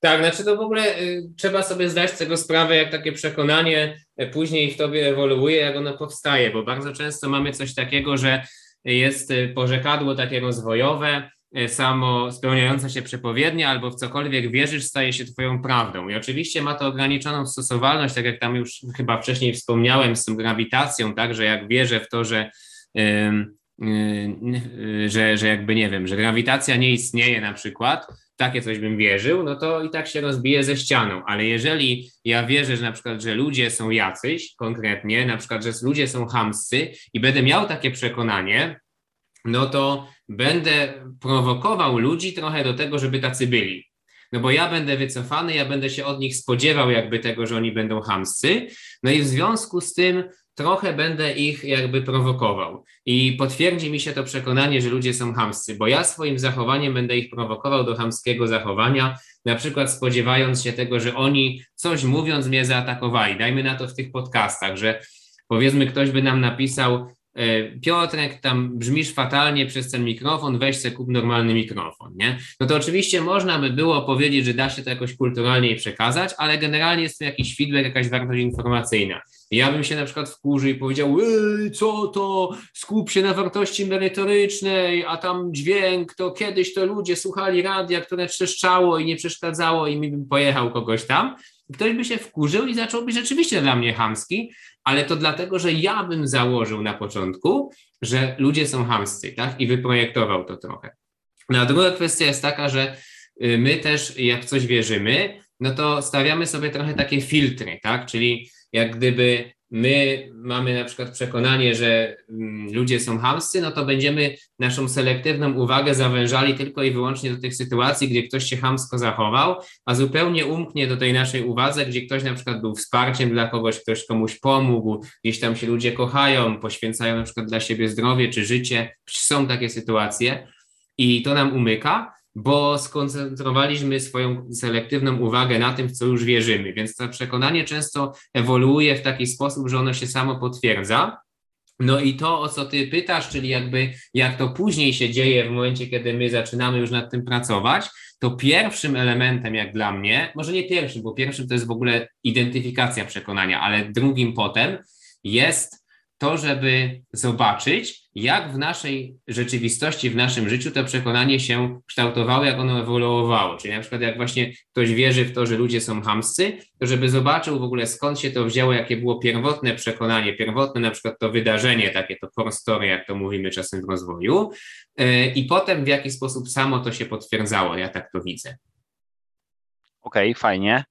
Tak, znaczy to w ogóle y, trzeba sobie zdać z tego sprawę, jak takie przekonanie e, później w tobie ewoluuje, jak ono powstaje, bo bardzo często mamy coś takiego, że jest y, porzekadło takie rozwojowe, samo spełniająca się przepowiednia albo w cokolwiek wierzysz, staje się Twoją prawdą. I oczywiście ma to ograniczoną stosowalność, tak jak tam już chyba wcześniej wspomniałem z tą grawitacją, tak, że jak wierzę w to, że, yy, yy, że, że jakby nie wiem, że grawitacja nie istnieje na przykład, takie coś bym wierzył, no to i tak się rozbije ze ścianą. Ale jeżeli ja wierzę, że na przykład, że ludzie są jacyś konkretnie, na przykład, że ludzie są hamscy i będę miał takie przekonanie, no to będę prowokował ludzi trochę do tego, żeby tacy byli. No bo ja będę wycofany, ja będę się od nich spodziewał jakby tego, że oni będą hamscy, no i w związku z tym trochę będę ich jakby prowokował. I potwierdzi mi się to przekonanie, że ludzie są hamscy, bo ja swoim zachowaniem będę ich prowokował do hamskiego zachowania, na przykład spodziewając się tego, że oni coś mówiąc mnie zaatakowali. Dajmy na to w tych podcastach, że powiedzmy ktoś by nam napisał, Piotrek, tam brzmisz fatalnie przez ten mikrofon, weź se kup normalny mikrofon, nie? No to oczywiście można by było powiedzieć, że da się to jakoś kulturalnie przekazać, ale generalnie jest to jakiś feedback, jakaś wartość informacyjna. Ja bym się na przykład wkurzył i powiedział, co to, skup się na wartości merytorycznej, a tam dźwięk, to kiedyś to ludzie słuchali radia, które trzeszczało i nie przeszkadzało i mi bym pojechał kogoś tam. Ktoś by się wkurzył i zaczął być rzeczywiście dla mnie hamski, ale to dlatego, że ja bym założył na początku, że ludzie są hamscy, tak? I wyprojektował to trochę. No a druga kwestia jest taka, że y, my też, jak coś wierzymy, no to stawiamy sobie trochę takie filtry, tak? Czyli jak gdyby my mamy na przykład przekonanie, że mm, ludzie są hamscy, no to będziemy naszą selektywną uwagę zawężali tylko i wyłącznie do tych sytuacji, gdzie ktoś się hamsko zachował, a zupełnie umknie do tej naszej uwadze, gdzie ktoś na przykład był wsparciem dla kogoś, ktoś komuś pomógł, gdzieś tam się ludzie kochają, poświęcają na przykład dla siebie zdrowie czy życie. Są takie sytuacje i to nam umyka bo skoncentrowaliśmy swoją selektywną uwagę na tym, w co już wierzymy. Więc to przekonanie często ewoluuje w taki sposób, że ono się samo potwierdza. No i to, o co ty pytasz, czyli jakby jak to później się dzieje w momencie, kiedy my zaczynamy już nad tym pracować, to pierwszym elementem, jak dla mnie, może nie pierwszym, bo pierwszym to jest w ogóle identyfikacja przekonania, ale drugim potem jest to, żeby zobaczyć, jak w naszej rzeczywistości, w naszym życiu to przekonanie się kształtowało, jak ono ewoluowało. Czyli na przykład jak właśnie ktoś wierzy w to, że ludzie są hamscy, to żeby zobaczył w ogóle skąd się to wzięło, jakie było pierwotne przekonanie, pierwotne na przykład to wydarzenie, takie to core story, jak to mówimy czasem w rozwoju, e, i potem w jaki sposób samo to się potwierdzało. Ja tak to widzę. Okej, okay, fajnie.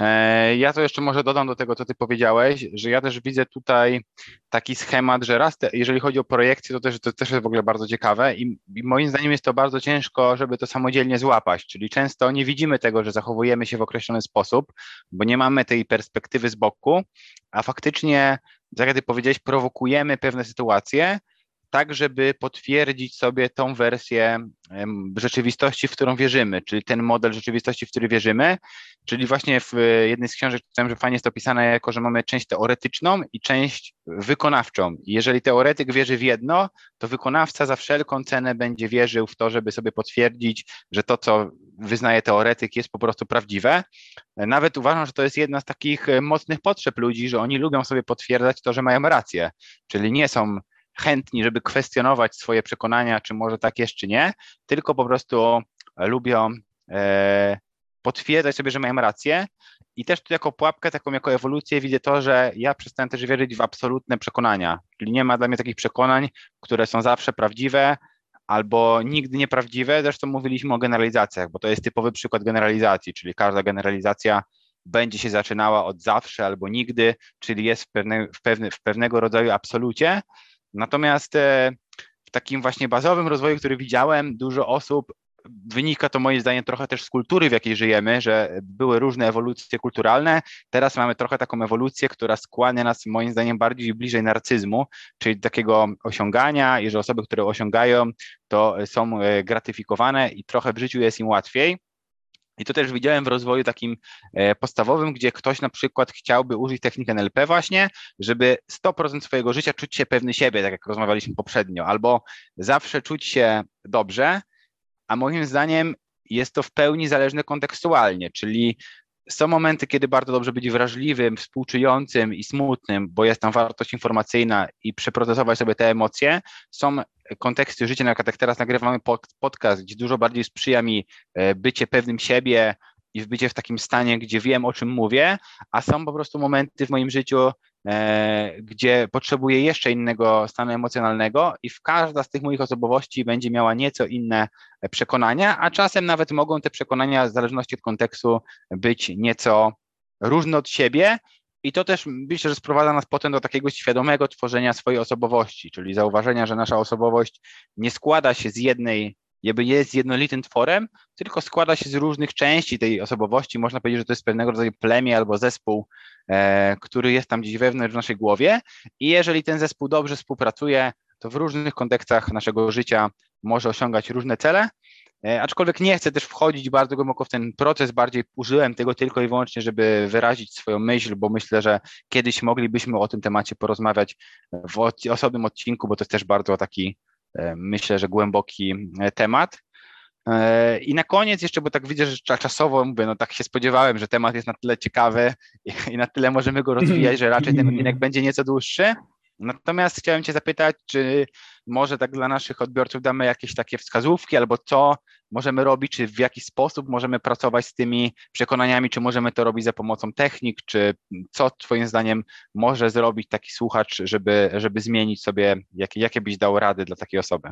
E, ja to jeszcze może dodam do tego, co ty powiedziałeś, że ja też widzę tutaj taki schemat, że raz, te, jeżeli chodzi o projekcję, to też, to też jest w ogóle bardzo ciekawe i, i, moim zdaniem jest to bardzo ciężko, żeby to samodzielnie złapać, czyli często nie widzimy tego, że zachowujemy się w określony sposób, bo nie mamy tej perspektywy z boku, a faktycznie, tak jak ty powiedziałeś, prowokujemy pewne sytuacje, tak, żeby potwierdzić sobie tą wersję rzeczywistości, w którą wierzymy, czyli ten model rzeczywistości, w który wierzymy. Czyli właśnie w jednej z książek czytałem, że fajnie jest opisane jako, że mamy część teoretyczną i część wykonawczą. Jeżeli teoretyk wierzy w jedno, to wykonawca za wszelką cenę będzie wierzył w to, żeby sobie potwierdzić, że to, co wyznaje teoretyk, jest po prostu prawdziwe. Nawet uważam, że to jest jedna z takich mocnych potrzeb ludzi, że oni lubią sobie potwierdzać to, że mają rację. Czyli nie są chętni, żeby kwestionować swoje przekonania, czy może tak jest, czy nie, tylko po prostu lubią e, potwierdzać sobie, że mają rację. I też tu jako pułapkę, taką jako ewolucję widzę to, że ja przestałem też wierzyć w absolutne przekonania. Czyli nie ma dla mnie takich przekonań, które są zawsze prawdziwe, albo nigdy nieprawdziwe. Zresztą mówiliśmy o generalizacjach, bo to jest typowy przykład generalizacji, czyli każda generalizacja będzie się zaczynała od zawsze albo nigdy, czyli jest w, pewne, w, pewne, w pewnego rodzaju absolucie, Natomiast e, w takim właśnie bazowym rozwoju, który widziałem, dużo osób wynika to moim zdaniem trochę też z kultury, w jakiej żyjemy, że były różne ewolucje kulturalne. Teraz mamy trochę taką ewolucję, która skłania nas moim zdaniem bardziej bliżej narcyzmu, czyli takiego osiągania i że osoby, które osiągają, to są e, gratyfikowane i trochę w życiu jest im łatwiej. I to też widziałem w rozwoju takim e, podstawowym, gdzie ktoś na przykład chciałby użyć techniki NLP właśnie, żeby 100% swojego życia czuć się pewny siebie, tak jak rozmawialiśmy poprzednio, albo zawsze czuć się dobrze, a moim zdaniem jest to w pełni zależne kontekstualnie, czyli są momenty, kiedy bardzo dobrze być wrażliwym, współczującym i smutnym, bo jest tam wartość informacyjna i przeprocesować sobie te emocje. Są konteksty życia, na przykład jak teraz nagrywamy podcast, gdzie dużo bardziej sprzyja mi e, bycie pewnym siebie i bycie w takim stanie, gdzie wiem, o czym mówię, a są po prostu momenty w moim życiu, e, gdzie potrzebuję jeszcze innego stanu emocjonalnego i w każda z tych moich osobowości będzie miała nieco inne przekonania, a czasem nawet mogą te przekonania w zależności od kontekstu być nieco różne od siebie i to też myślę, że sprowadza nas potem do takiego świadomego tworzenia swojej osobowości, czyli zauważenia, że nasza osobowość nie składa się z jednej, jakby jest jednolitym tworem, tylko składa się z różnych części tej osobowości. Można powiedzieć, że to jest pewnego rodzaju plemię albo zespół, e, który jest tam gdzieś wewnątrz w naszej głowie. I jeżeli ten zespół dobrze współpracuje, to w różnych kontekstach naszego życia może osiągać różne cele. E, aczkolwiek nie chcę też wchodzić bardzo głęboko w ten proces, bardziej użyłem tego tylko i wyłącznie, żeby wyrazić swoją myśl, bo myślę, że kiedyś moglibyśmy o tym temacie porozmawiać w osobnym odcinku, bo to jest też bardzo taki, e, myślę, że głęboki e, temat. I na koniec jeszcze, bo tak widzę, że czasowo mówię, no tak się spodziewałem, że temat jest na tyle ciekawy i na tyle możemy go rozwijać, że raczej ten odcinek będzie nieco dłuższy. Natomiast chciałem Cię zapytać, czy może tak dla naszych odbiorców damy jakieś takie wskazówki, albo co możemy robić, czy w jaki sposób możemy pracować z tymi przekonaniami, czy możemy to robić za pomocą technik, czy co Twoim zdaniem może zrobić taki słuchacz, żeby, żeby zmienić sobie, jakie, jakie byś dał rady dla takiej osoby?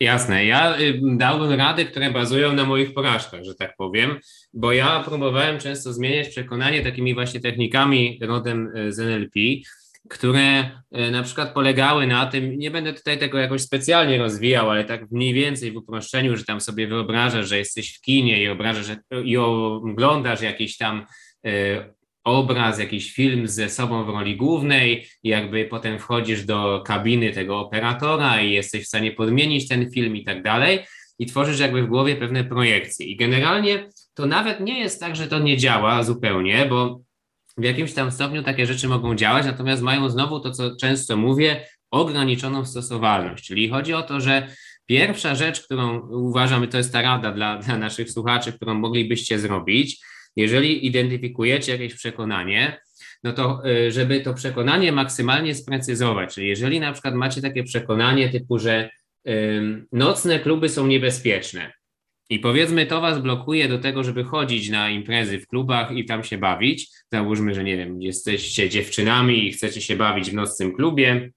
Jasne, ja y, dałbym rady, które bazują na moich porażkach, że tak powiem, bo ja próbowałem często zmieniać przekonanie takimi właśnie technikami rodem y, z NLP, które e, na przykład polegały na tym, nie będę tutaj tego jakoś specjalnie rozwijał, ale tak mniej więcej w uproszczeniu, że tam sobie wyobrażasz, że jesteś w kinie i obrażasz, i oglądasz jakiś tam e, obraz, jakiś film ze sobą w roli głównej, jakby potem wchodzisz do kabiny tego operatora i jesteś w stanie podmienić ten film i tak dalej, i tworzysz jakby w głowie pewne projekcje. I generalnie to nawet nie jest tak, że to nie działa zupełnie, bo w jakimś tam stopniu takie rzeczy mogą działać, natomiast mają znowu to, co często mówię, ograniczoną stosowalność. Czyli chodzi o to, że pierwsza rzecz, którą uważam, i to jest ta rada dla, dla naszych słuchaczy, którą moglibyście zrobić, jeżeli identyfikujecie jakieś przekonanie, no to y, żeby to przekonanie maksymalnie sprecyzować, czyli jeżeli na przykład macie takie przekonanie typu, że nocne kluby są niebezpieczne, i powiedzmy, to was blokuje do tego, żeby chodzić na imprezy w klubach i tam się bawić. Załóżmy, że nie wiem, jesteście dziewczynami i chcecie się bawić w nocnym klubie,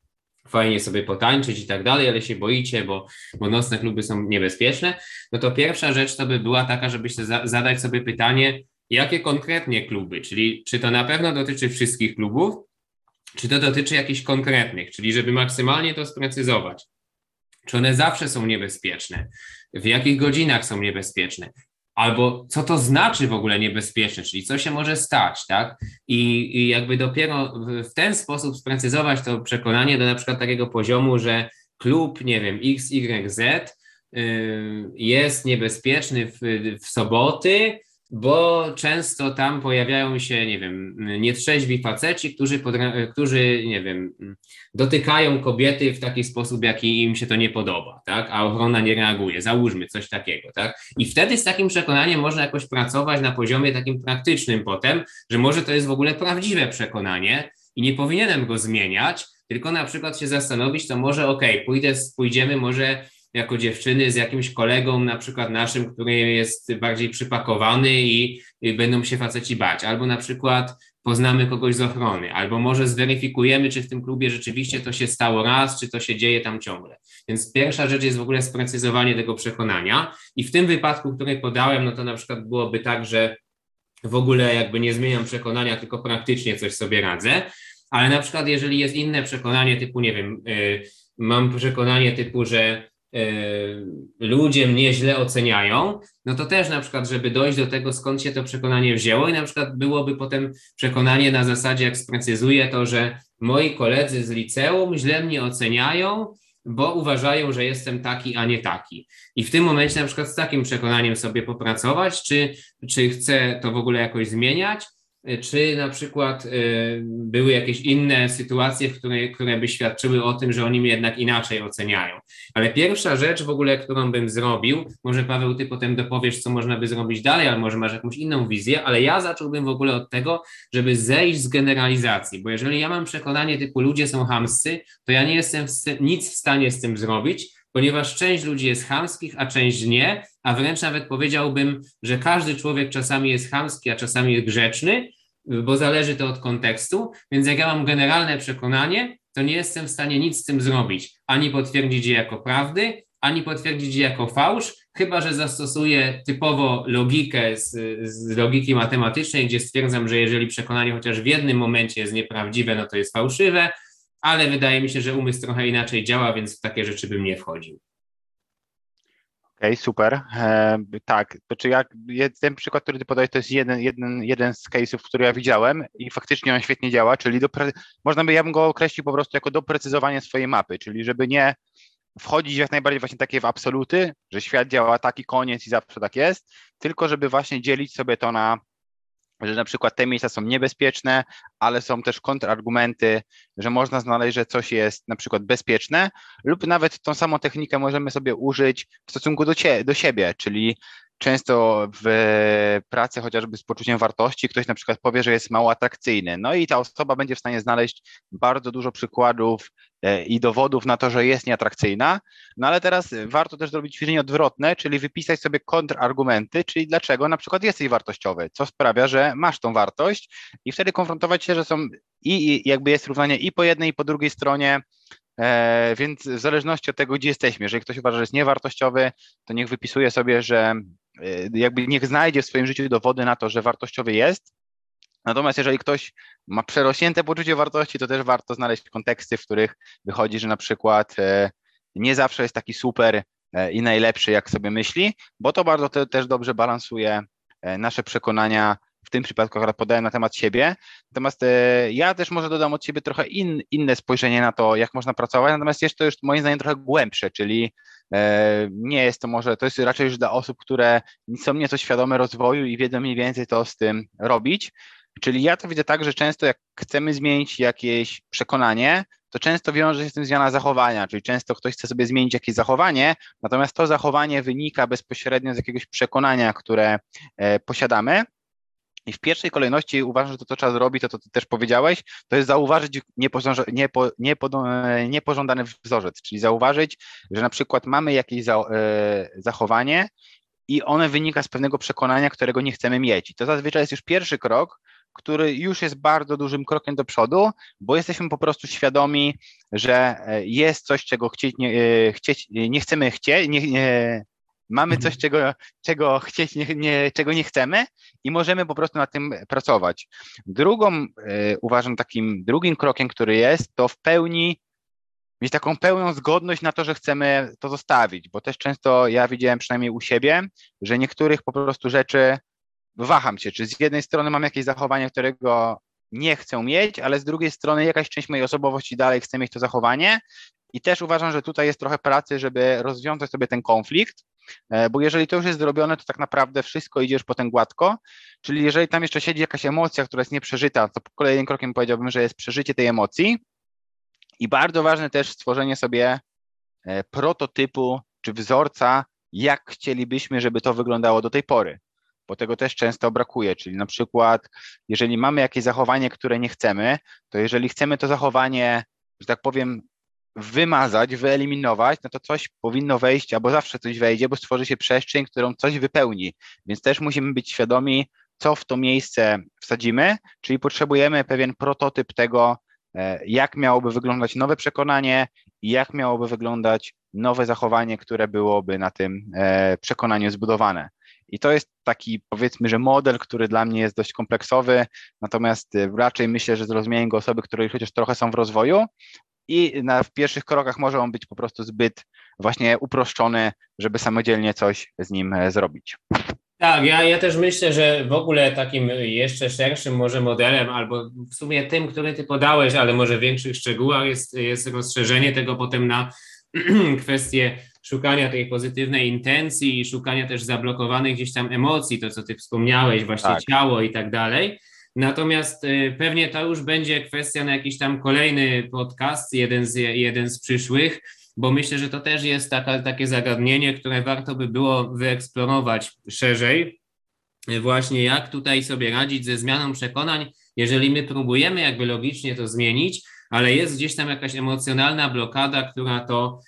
fajnie sobie potańczyć i tak dalej, ale się boicie, bo, bo nocne kluby są niebezpieczne. No to pierwsza rzecz to by była taka, żebyście za, zadać sobie pytanie, jakie konkretnie kluby, czyli czy to na pewno dotyczy wszystkich klubów, czy to dotyczy jakichś konkretnych, czyli żeby maksymalnie to sprecyzować. Czy one zawsze są niebezpieczne? w jakich godzinach są niebezpieczne, albo co to znaczy w ogóle niebezpieczne, czyli co się może stać, tak? I, i jakby dopiero w, w ten sposób sprecyzować to przekonanie do na przykład takiego poziomu, że klub, nie wiem, XYZ y, jest niebezpieczny w, w soboty, bo często tam pojawiają się, nie wiem, nietrzeźwi faceci, którzy, którzy, nie wiem, dotykają kobiety w taki sposób, jaki im się to nie podoba, tak, a ochrona nie reaguje, załóżmy coś takiego, tak, i wtedy z takim przekonaniem można jakoś pracować na poziomie takim praktycznym potem, że może to jest w ogóle prawdziwe przekonanie i nie powinienem go zmieniać, tylko na przykład się zastanowić, to może okej, okay, pójdziemy może jako dziewczyny z jakimś kolegą, na przykład naszym, który jest bardziej przypakowany i, będą się faceci bać, albo na przykład poznamy kogoś z ochrony, albo może zweryfikujemy, czy w tym klubie rzeczywiście to się stało raz, czy to się dzieje tam ciągle. Więc pierwsza rzecz jest w ogóle sprecyzowanie tego przekonania. I w tym wypadku, który podałem, no to na przykład byłoby tak, że w ogóle jakby nie zmieniam przekonania, tylko praktycznie coś sobie radzę, ale na przykład jeżeli jest inne przekonanie typu, nie wiem, yy, mam przekonanie typu, że ludzie mnie źle oceniają, no to też na przykład, żeby dojść do tego, skąd się to przekonanie wzięło i na przykład byłoby potem przekonanie na zasadzie, jak sprecyzuję to, że moi koledzy z liceum źle mnie oceniają, bo uważają, że jestem taki, a nie taki. I w tym momencie na przykład z takim przekonaniem sobie popracować, czy, czy chcę to w ogóle jakoś zmieniać, czy na przykład y, były jakieś inne sytuacje, które, które by świadczyły o tym, że oni jednak inaczej oceniają. Ale pierwsza rzecz w ogóle, którą bym zrobił, może Paweł, ty potem dopowiesz, co można by zrobić dalej, ale może masz jakąś inną wizję, ale ja zacząłbym w ogóle od tego, żeby zejść z generalizacji, bo jeżeli ja mam przekonanie typu ludzie są hamscy, to ja nie jestem w, nic w stanie z tym zrobić, ponieważ część ludzi jest chamskich, a część nie, a wręcz nawet powiedziałbym, że każdy człowiek czasami jest chamski, a czasami jest grzeczny, bo zależy to od kontekstu, więc jak ja mam generalne przekonanie, to nie jestem w stanie nic z tym zrobić, ani potwierdzić je jako prawdy, ani potwierdzić je jako fałsz, chyba że zastosuję typowo logikę z, z, logiki matematycznej, gdzie stwierdzam, że jeżeli przekonanie chociaż w jednym momencie jest nieprawdziwe, no to jest fałszywe, ale wydaje mi się, że umysł trochę inaczej działa, więc w takie rzeczy bym nie wchodził. Okej, okay, super. E, tak, czy jak ten przykład, który ty podajesz, to jest jeden, jeden, jeden z case'ów, który ja widziałem i faktycznie on świetnie działa, czyli do, można by, ja bym go określił po prostu jako doprecyzowanie swojej mapy, czyli żeby nie wchodzić jak najbardziej właśnie takie w absoluty, że świat działa taki koniec i zawsze tak jest, tylko żeby właśnie dzielić sobie to na że na przykład te miejsca są niebezpieczne, ale są też kontrargumenty, że można znaleźć, że coś jest na przykład bezpieczne, lub nawet tą samą technikę możemy sobie użyć w stosunku do, cie, do siebie, czyli często w pracy chociażby z poczuciem wartości ktoś na przykład powie, że jest mało atrakcyjny. No i ta osoba będzie w stanie znaleźć bardzo dużo przykładów e, i dowodów na to, że jest nieatrakcyjna. No ale teraz warto też zrobić ćwiczenie odwrotne, czyli wypisać sobie kontrargumenty, czyli dlaczego na przykład jesteś wartościowy, co sprawia, że masz tą wartość i wtedy konfrontować się, że są i, i jakby jest równanie i po jednej, i po drugiej stronie E, więc w zależności od tego, gdzie jesteśmy, jeżeli ktoś uważa, że jest niewartościowy, to niech wypisuje sobie, że jakby niech znajdzie w swoim życiu dowody na to, że wartościowy jest. Natomiast jeżeli ktoś ma przerośnięte poczucie wartości, to też warto znaleźć konteksty, w których wychodzi, że na przykład e, nie zawsze jest taki super e, i najlepszy, jak sobie myśli, bo to bardzo te, też dobrze balansuje e, nasze przekonania w tym przypadku akurat podaję na temat siebie. Natomiast e, ja też może dodam od siebie trochę in, inne spojrzenie na to, jak można pracować, natomiast jest to już moim zdaniem trochę głębsze, czyli e, nie jest to może, to jest raczej już dla osób, które są nieco świadome rozwoju i wiedzą mniej więcej to z tym robić. Czyli ja to widzę tak, że często jak chcemy zmienić jakieś przekonanie, to często wiąże się z tym zmiana zachowania, czyli często ktoś chce sobie zmienić jakieś zachowanie, natomiast to zachowanie wynika bezpośrednio z jakiegoś przekonania, które e, posiadamy. I w pierwszej kolejności uważam, że to, co trzeba zrobić, to, to ty też powiedziałeś, to jest zauważyć niepo, niepo, niepożądany wzorzec, czyli zauważyć, że na przykład mamy jakieś za, e, zachowanie i one wynika z pewnego przekonania, którego nie chcemy mieć. I to zazwyczaj jest już pierwszy krok, który już jest bardzo dużym krokiem do przodu, bo jesteśmy po prostu świadomi, że e, jest coś, czego chcieć nie, e, chcieć, nie chcemy chcieć, nie, nie, Mamy mhm. coś, czego, czego chcieć, nie, nie, czego nie chcemy i możemy po prostu nad tym pracować. Drugą, y, uważam, takim drugim krokiem, który jest, to w pełni mieć taką pełną zgodność na to, że chcemy to zostawić, bo też często ja widziałem przynajmniej u siebie, że niektórych po prostu rzeczy waham się, czy z jednej strony mam jakieś zachowanie, którego nie chcę mieć, ale z drugiej strony jakaś część mojej osobowości dalej chce mieć to zachowanie i też uważam, że tutaj jest trochę pracy, żeby rozwiązać sobie ten konflikt, bo jeżeli to już jest zrobione, to tak naprawdę wszystko idziesz potem gładko, czyli jeżeli tam jeszcze siedzi jakaś emocja, która jest nieprzeżyta, to kolejnym krokiem powiedziałbym, że jest przeżycie tej emocji. I bardzo ważne też stworzenie sobie e, prototypu czy wzorca, jak chcielibyśmy, żeby to wyglądało do tej pory, bo tego też często brakuje, czyli na przykład jeżeli mamy jakieś zachowanie, które nie chcemy, to jeżeli chcemy to zachowanie, że tak powiem, wymazać, wyeliminować, no to coś powinno wejść, albo zawsze coś wejdzie, bo stworzy się przestrzeń, którą coś wypełni. Więc też musimy być świadomi, co w to miejsce wsadzimy, czyli potrzebujemy pewien prototyp tego, e, jak miałoby wyglądać nowe przekonanie i jak miałoby wyglądać nowe zachowanie, które byłoby na tym e, przekonaniu zbudowane. I to jest taki, powiedzmy, że model, który dla mnie jest dość kompleksowy, natomiast e, raczej myślę, że zrozumienie go osoby, które chociaż trochę są w rozwoju, i na, w pierwszych krokach może on być po prostu zbyt właśnie uproszczony, żeby samodzielnie coś z nim e, zrobić. Tak, ja, ja też myślę, że w ogóle takim jeszcze szerszym może modelem, albo w sumie tym, który ty podałeś, ale może w większych szczegółach jest, jest rozszerzenie tego potem na kwestię szukania tej pozytywnej intencji i szukania też zablokowanych gdzieś tam emocji, to co ty wspomniałeś, właśnie tak. ciało i tak dalej. Natomiast y, pewnie to już będzie kwestia na jakiś tam kolejny podcast, jeden z, jeden z przyszłych, bo myślę, że to też jest taka, takie zagadnienie, które warto by było wyeksplorować szerzej. Właśnie jak tutaj sobie radzić ze zmianą przekonań, jeżeli my próbujemy jakby logicznie to zmienić, ale jest gdzieś tam jakaś emocjonalna blokada, która to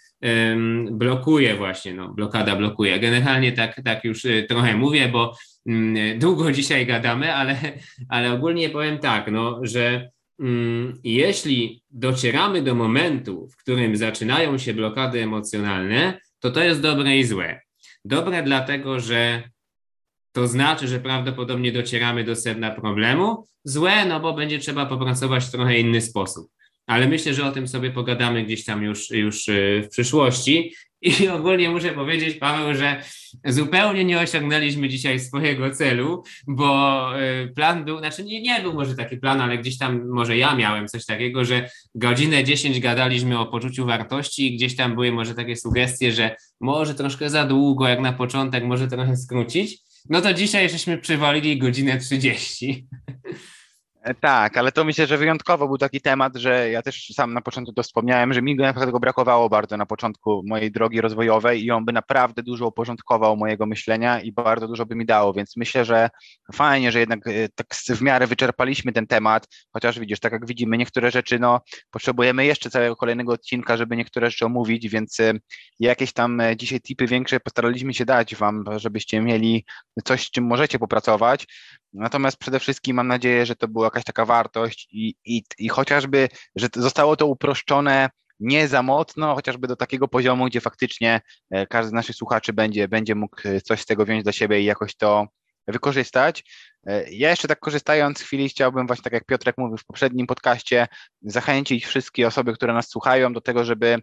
blokuje właśnie, no, blokada blokuje. Generalnie tak, tak już y, trochę mówię, bo długo dzisiaj gadamy, ale, ale ogólnie powiem tak, no, że mm, jeśli docieramy do momentu, w którym zaczynają się blokady emocjonalne, to to jest dobre i złe. Dobre dlatego, że to znaczy, że prawdopodobnie docieramy do sedna problemu. Złe, no bo będzie trzeba popracować w trochę inny sposób ale myślę, że o tym sobie pogadamy gdzieś tam już, już y, w przyszłości. I ogólnie muszę powiedzieć, Paweł, że zupełnie nie osiągnęliśmy dzisiaj swojego celu, bo y, plan był, znaczy nie, nie był może taki plan, ale gdzieś tam może ja miałem coś takiego, że godzinę 10 gadaliśmy o poczuciu wartości i gdzieś tam były może takie sugestie, że może troszkę za długo, jak na początek, może trochę skrócić. No to dzisiaj żeśmy przywalili godzinę 30. E, tak, ale to myślę, że wyjątkowo był taki temat, że ja też sam na początku to wspomniałem, że mi go tego brakowało bardzo na początku mojej drogi rozwojowej i on by naprawdę dużo uporządkował mojego myślenia i bardzo dużo by mi dało, więc myślę, że fajnie, że jednak e, tak w miarę wyczerpaliśmy ten temat, chociaż widzisz, tak jak widzimy, niektóre rzeczy, no potrzebujemy jeszcze całego kolejnego odcinka, żeby niektóre rzeczy omówić, więc e, jakieś tam dzisiaj tipy większe postaraliśmy się dać Wam, żebyście mieli coś, z czym możecie popracować. Natomiast przede wszystkim mam nadzieję, że to była jakaś taka wartość i, i, i chociażby, że zostało to uproszczone nie za mocno, chociażby do takiego poziomu, gdzie faktycznie e, każdy z naszych słuchaczy będzie, będzie mógł e, coś z tego wziąć dla siebie i jakoś to wykorzystać. E, ja jeszcze tak korzystając z chwili chciałbym właśnie tak jak Piotrek mówił w poprzednim podcaście, zachęcić wszystkie osoby, które nas słuchają do tego, żeby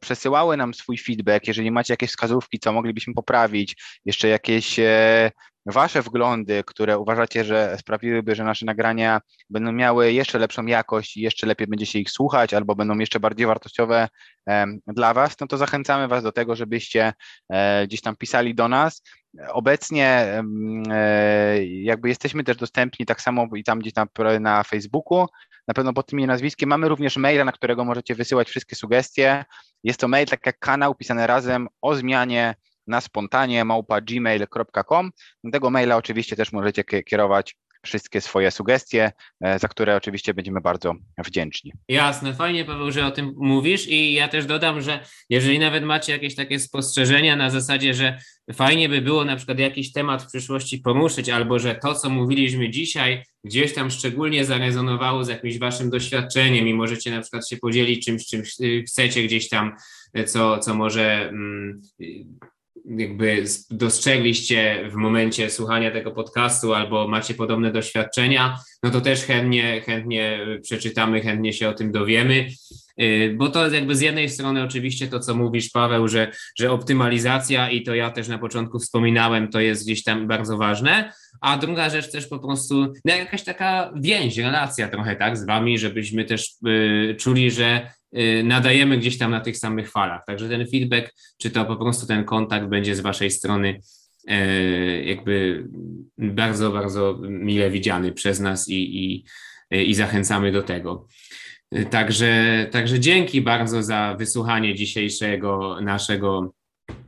przesyłały nam swój feedback, jeżeli macie jakieś wskazówki, co moglibyśmy poprawić, jeszcze jakieś Wasze wglądy, które uważacie, że sprawiłyby, że nasze nagrania będą miały jeszcze lepszą jakość i jeszcze lepiej będzie się ich słuchać, albo będą jeszcze bardziej wartościowe dla Was, no to zachęcamy Was do tego, żebyście e, gdzieś tam pisali do nas. Obecnie e, jakby jesteśmy też dostępni tak samo i tam gdzieś tam na Facebooku, na pewno pod tym nazwiskiem. Mamy również maila, na którego możecie wysyłać wszystkie sugestie. Jest to mail, tak jak kanał, pisane razem o zmianie na spontanie małpa gmail.com. Do tego maila oczywiście też możecie kierować wszystkie swoje sugestie, e, za które oczywiście będziemy bardzo wdzięczni. Jasne, fajnie Paweł, że o tym mówisz i ja też dodam, że jeżeli nawet macie jakieś takie spostrzeżenia na zasadzie, że fajnie by było na przykład jakiś temat w przyszłości poruszyć, albo że to, co mówiliśmy dzisiaj, gdzieś tam szczególnie zarezonowało z jakimś waszym doświadczeniem i możecie na przykład się podzielić czymś, czym chcecie gdzieś tam, co, co może mm, jakby dostrzegliście w momencie słuchania tego podcastu albo macie podobne doświadczenia, no to też chętnie, chętnie przeczytamy, chętnie się o tym dowiemy. Y, bo to jakby z jednej strony oczywiście to, co mówisz, Paweł, że, że optymalizacja i to ja też na początku wspominałem, to jest gdzieś tam bardzo ważne, a druga rzecz też po prostu no jakaś taka więź, relacja trochę tak z wami, żebyśmy też y, czuli, że nadajemy gdzieś tam na tych samych falach. Także ten feedback, czy to po prostu ten kontakt będzie z Waszej strony y, jakby bardzo, bardzo mile widziany przez nas i, i, i zachęcamy do tego. Y, także, także dzięki bardzo za wysłuchanie dzisiejszego naszego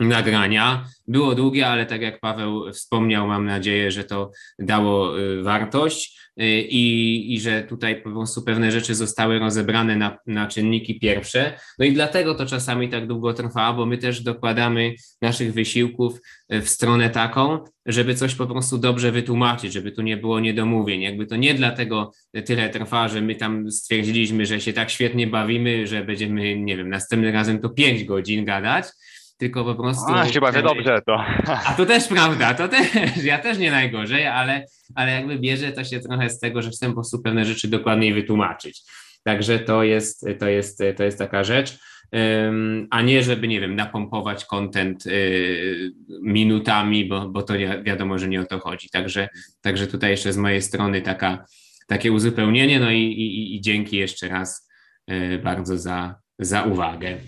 nagrania. Było długie, ale tak jak Paweł wspomniał, mam nadzieję, że to dało wartość. Y, i, i że tutaj po prostu pewne rzeczy zostały rozebrane na, na czynniki pierwsze. No i dlatego to czasami tak długo trwa, bo my też dokładamy naszych wysiłków y, w stronę taką, żeby coś po prostu dobrze wytłumaczyć, żeby tu nie było niedomówień. Jakby to nie dlatego tyle trwa, że my tam stwierdziliśmy, że się tak świetnie bawimy, że będziemy, nie wiem, następnym razem to pięć godzin gadać, tylko po prostu... A, się bawię dobrze to. A to też prawda, to też, ja też nie najgorzej, ale, ale jakby bierze to się trochę z tego, że chcę po prostu pewne rzeczy dokładniej wytłumaczyć. Także to jest, to jest, to jest taka rzecz, a nie żeby, nie wiem, napompować content y, minutami, bo, bo to wiadomo, że nie o to chodzi. Także, także tutaj jeszcze z mojej strony taka, takie uzupełnienie, no i, i, i dzięki jeszcze raz y, bardzo za, za uwagę.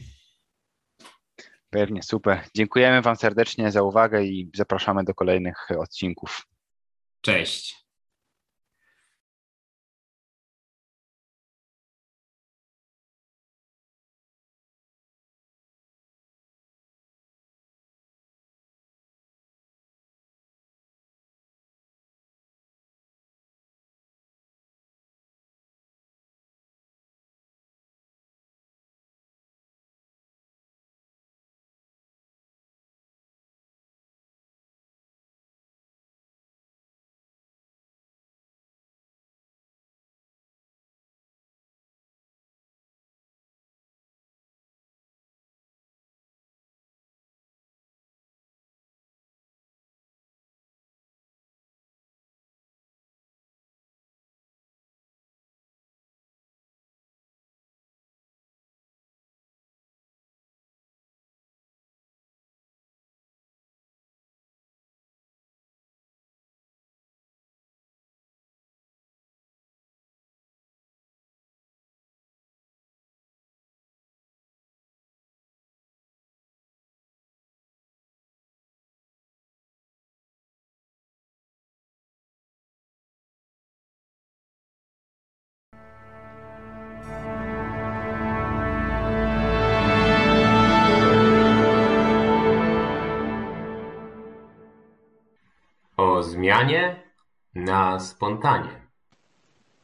Pewnie, super. Dziękujemy Wam serdecznie za uwagę i zapraszamy do kolejnych odcinków. Cześć. O zmianie na spontanie.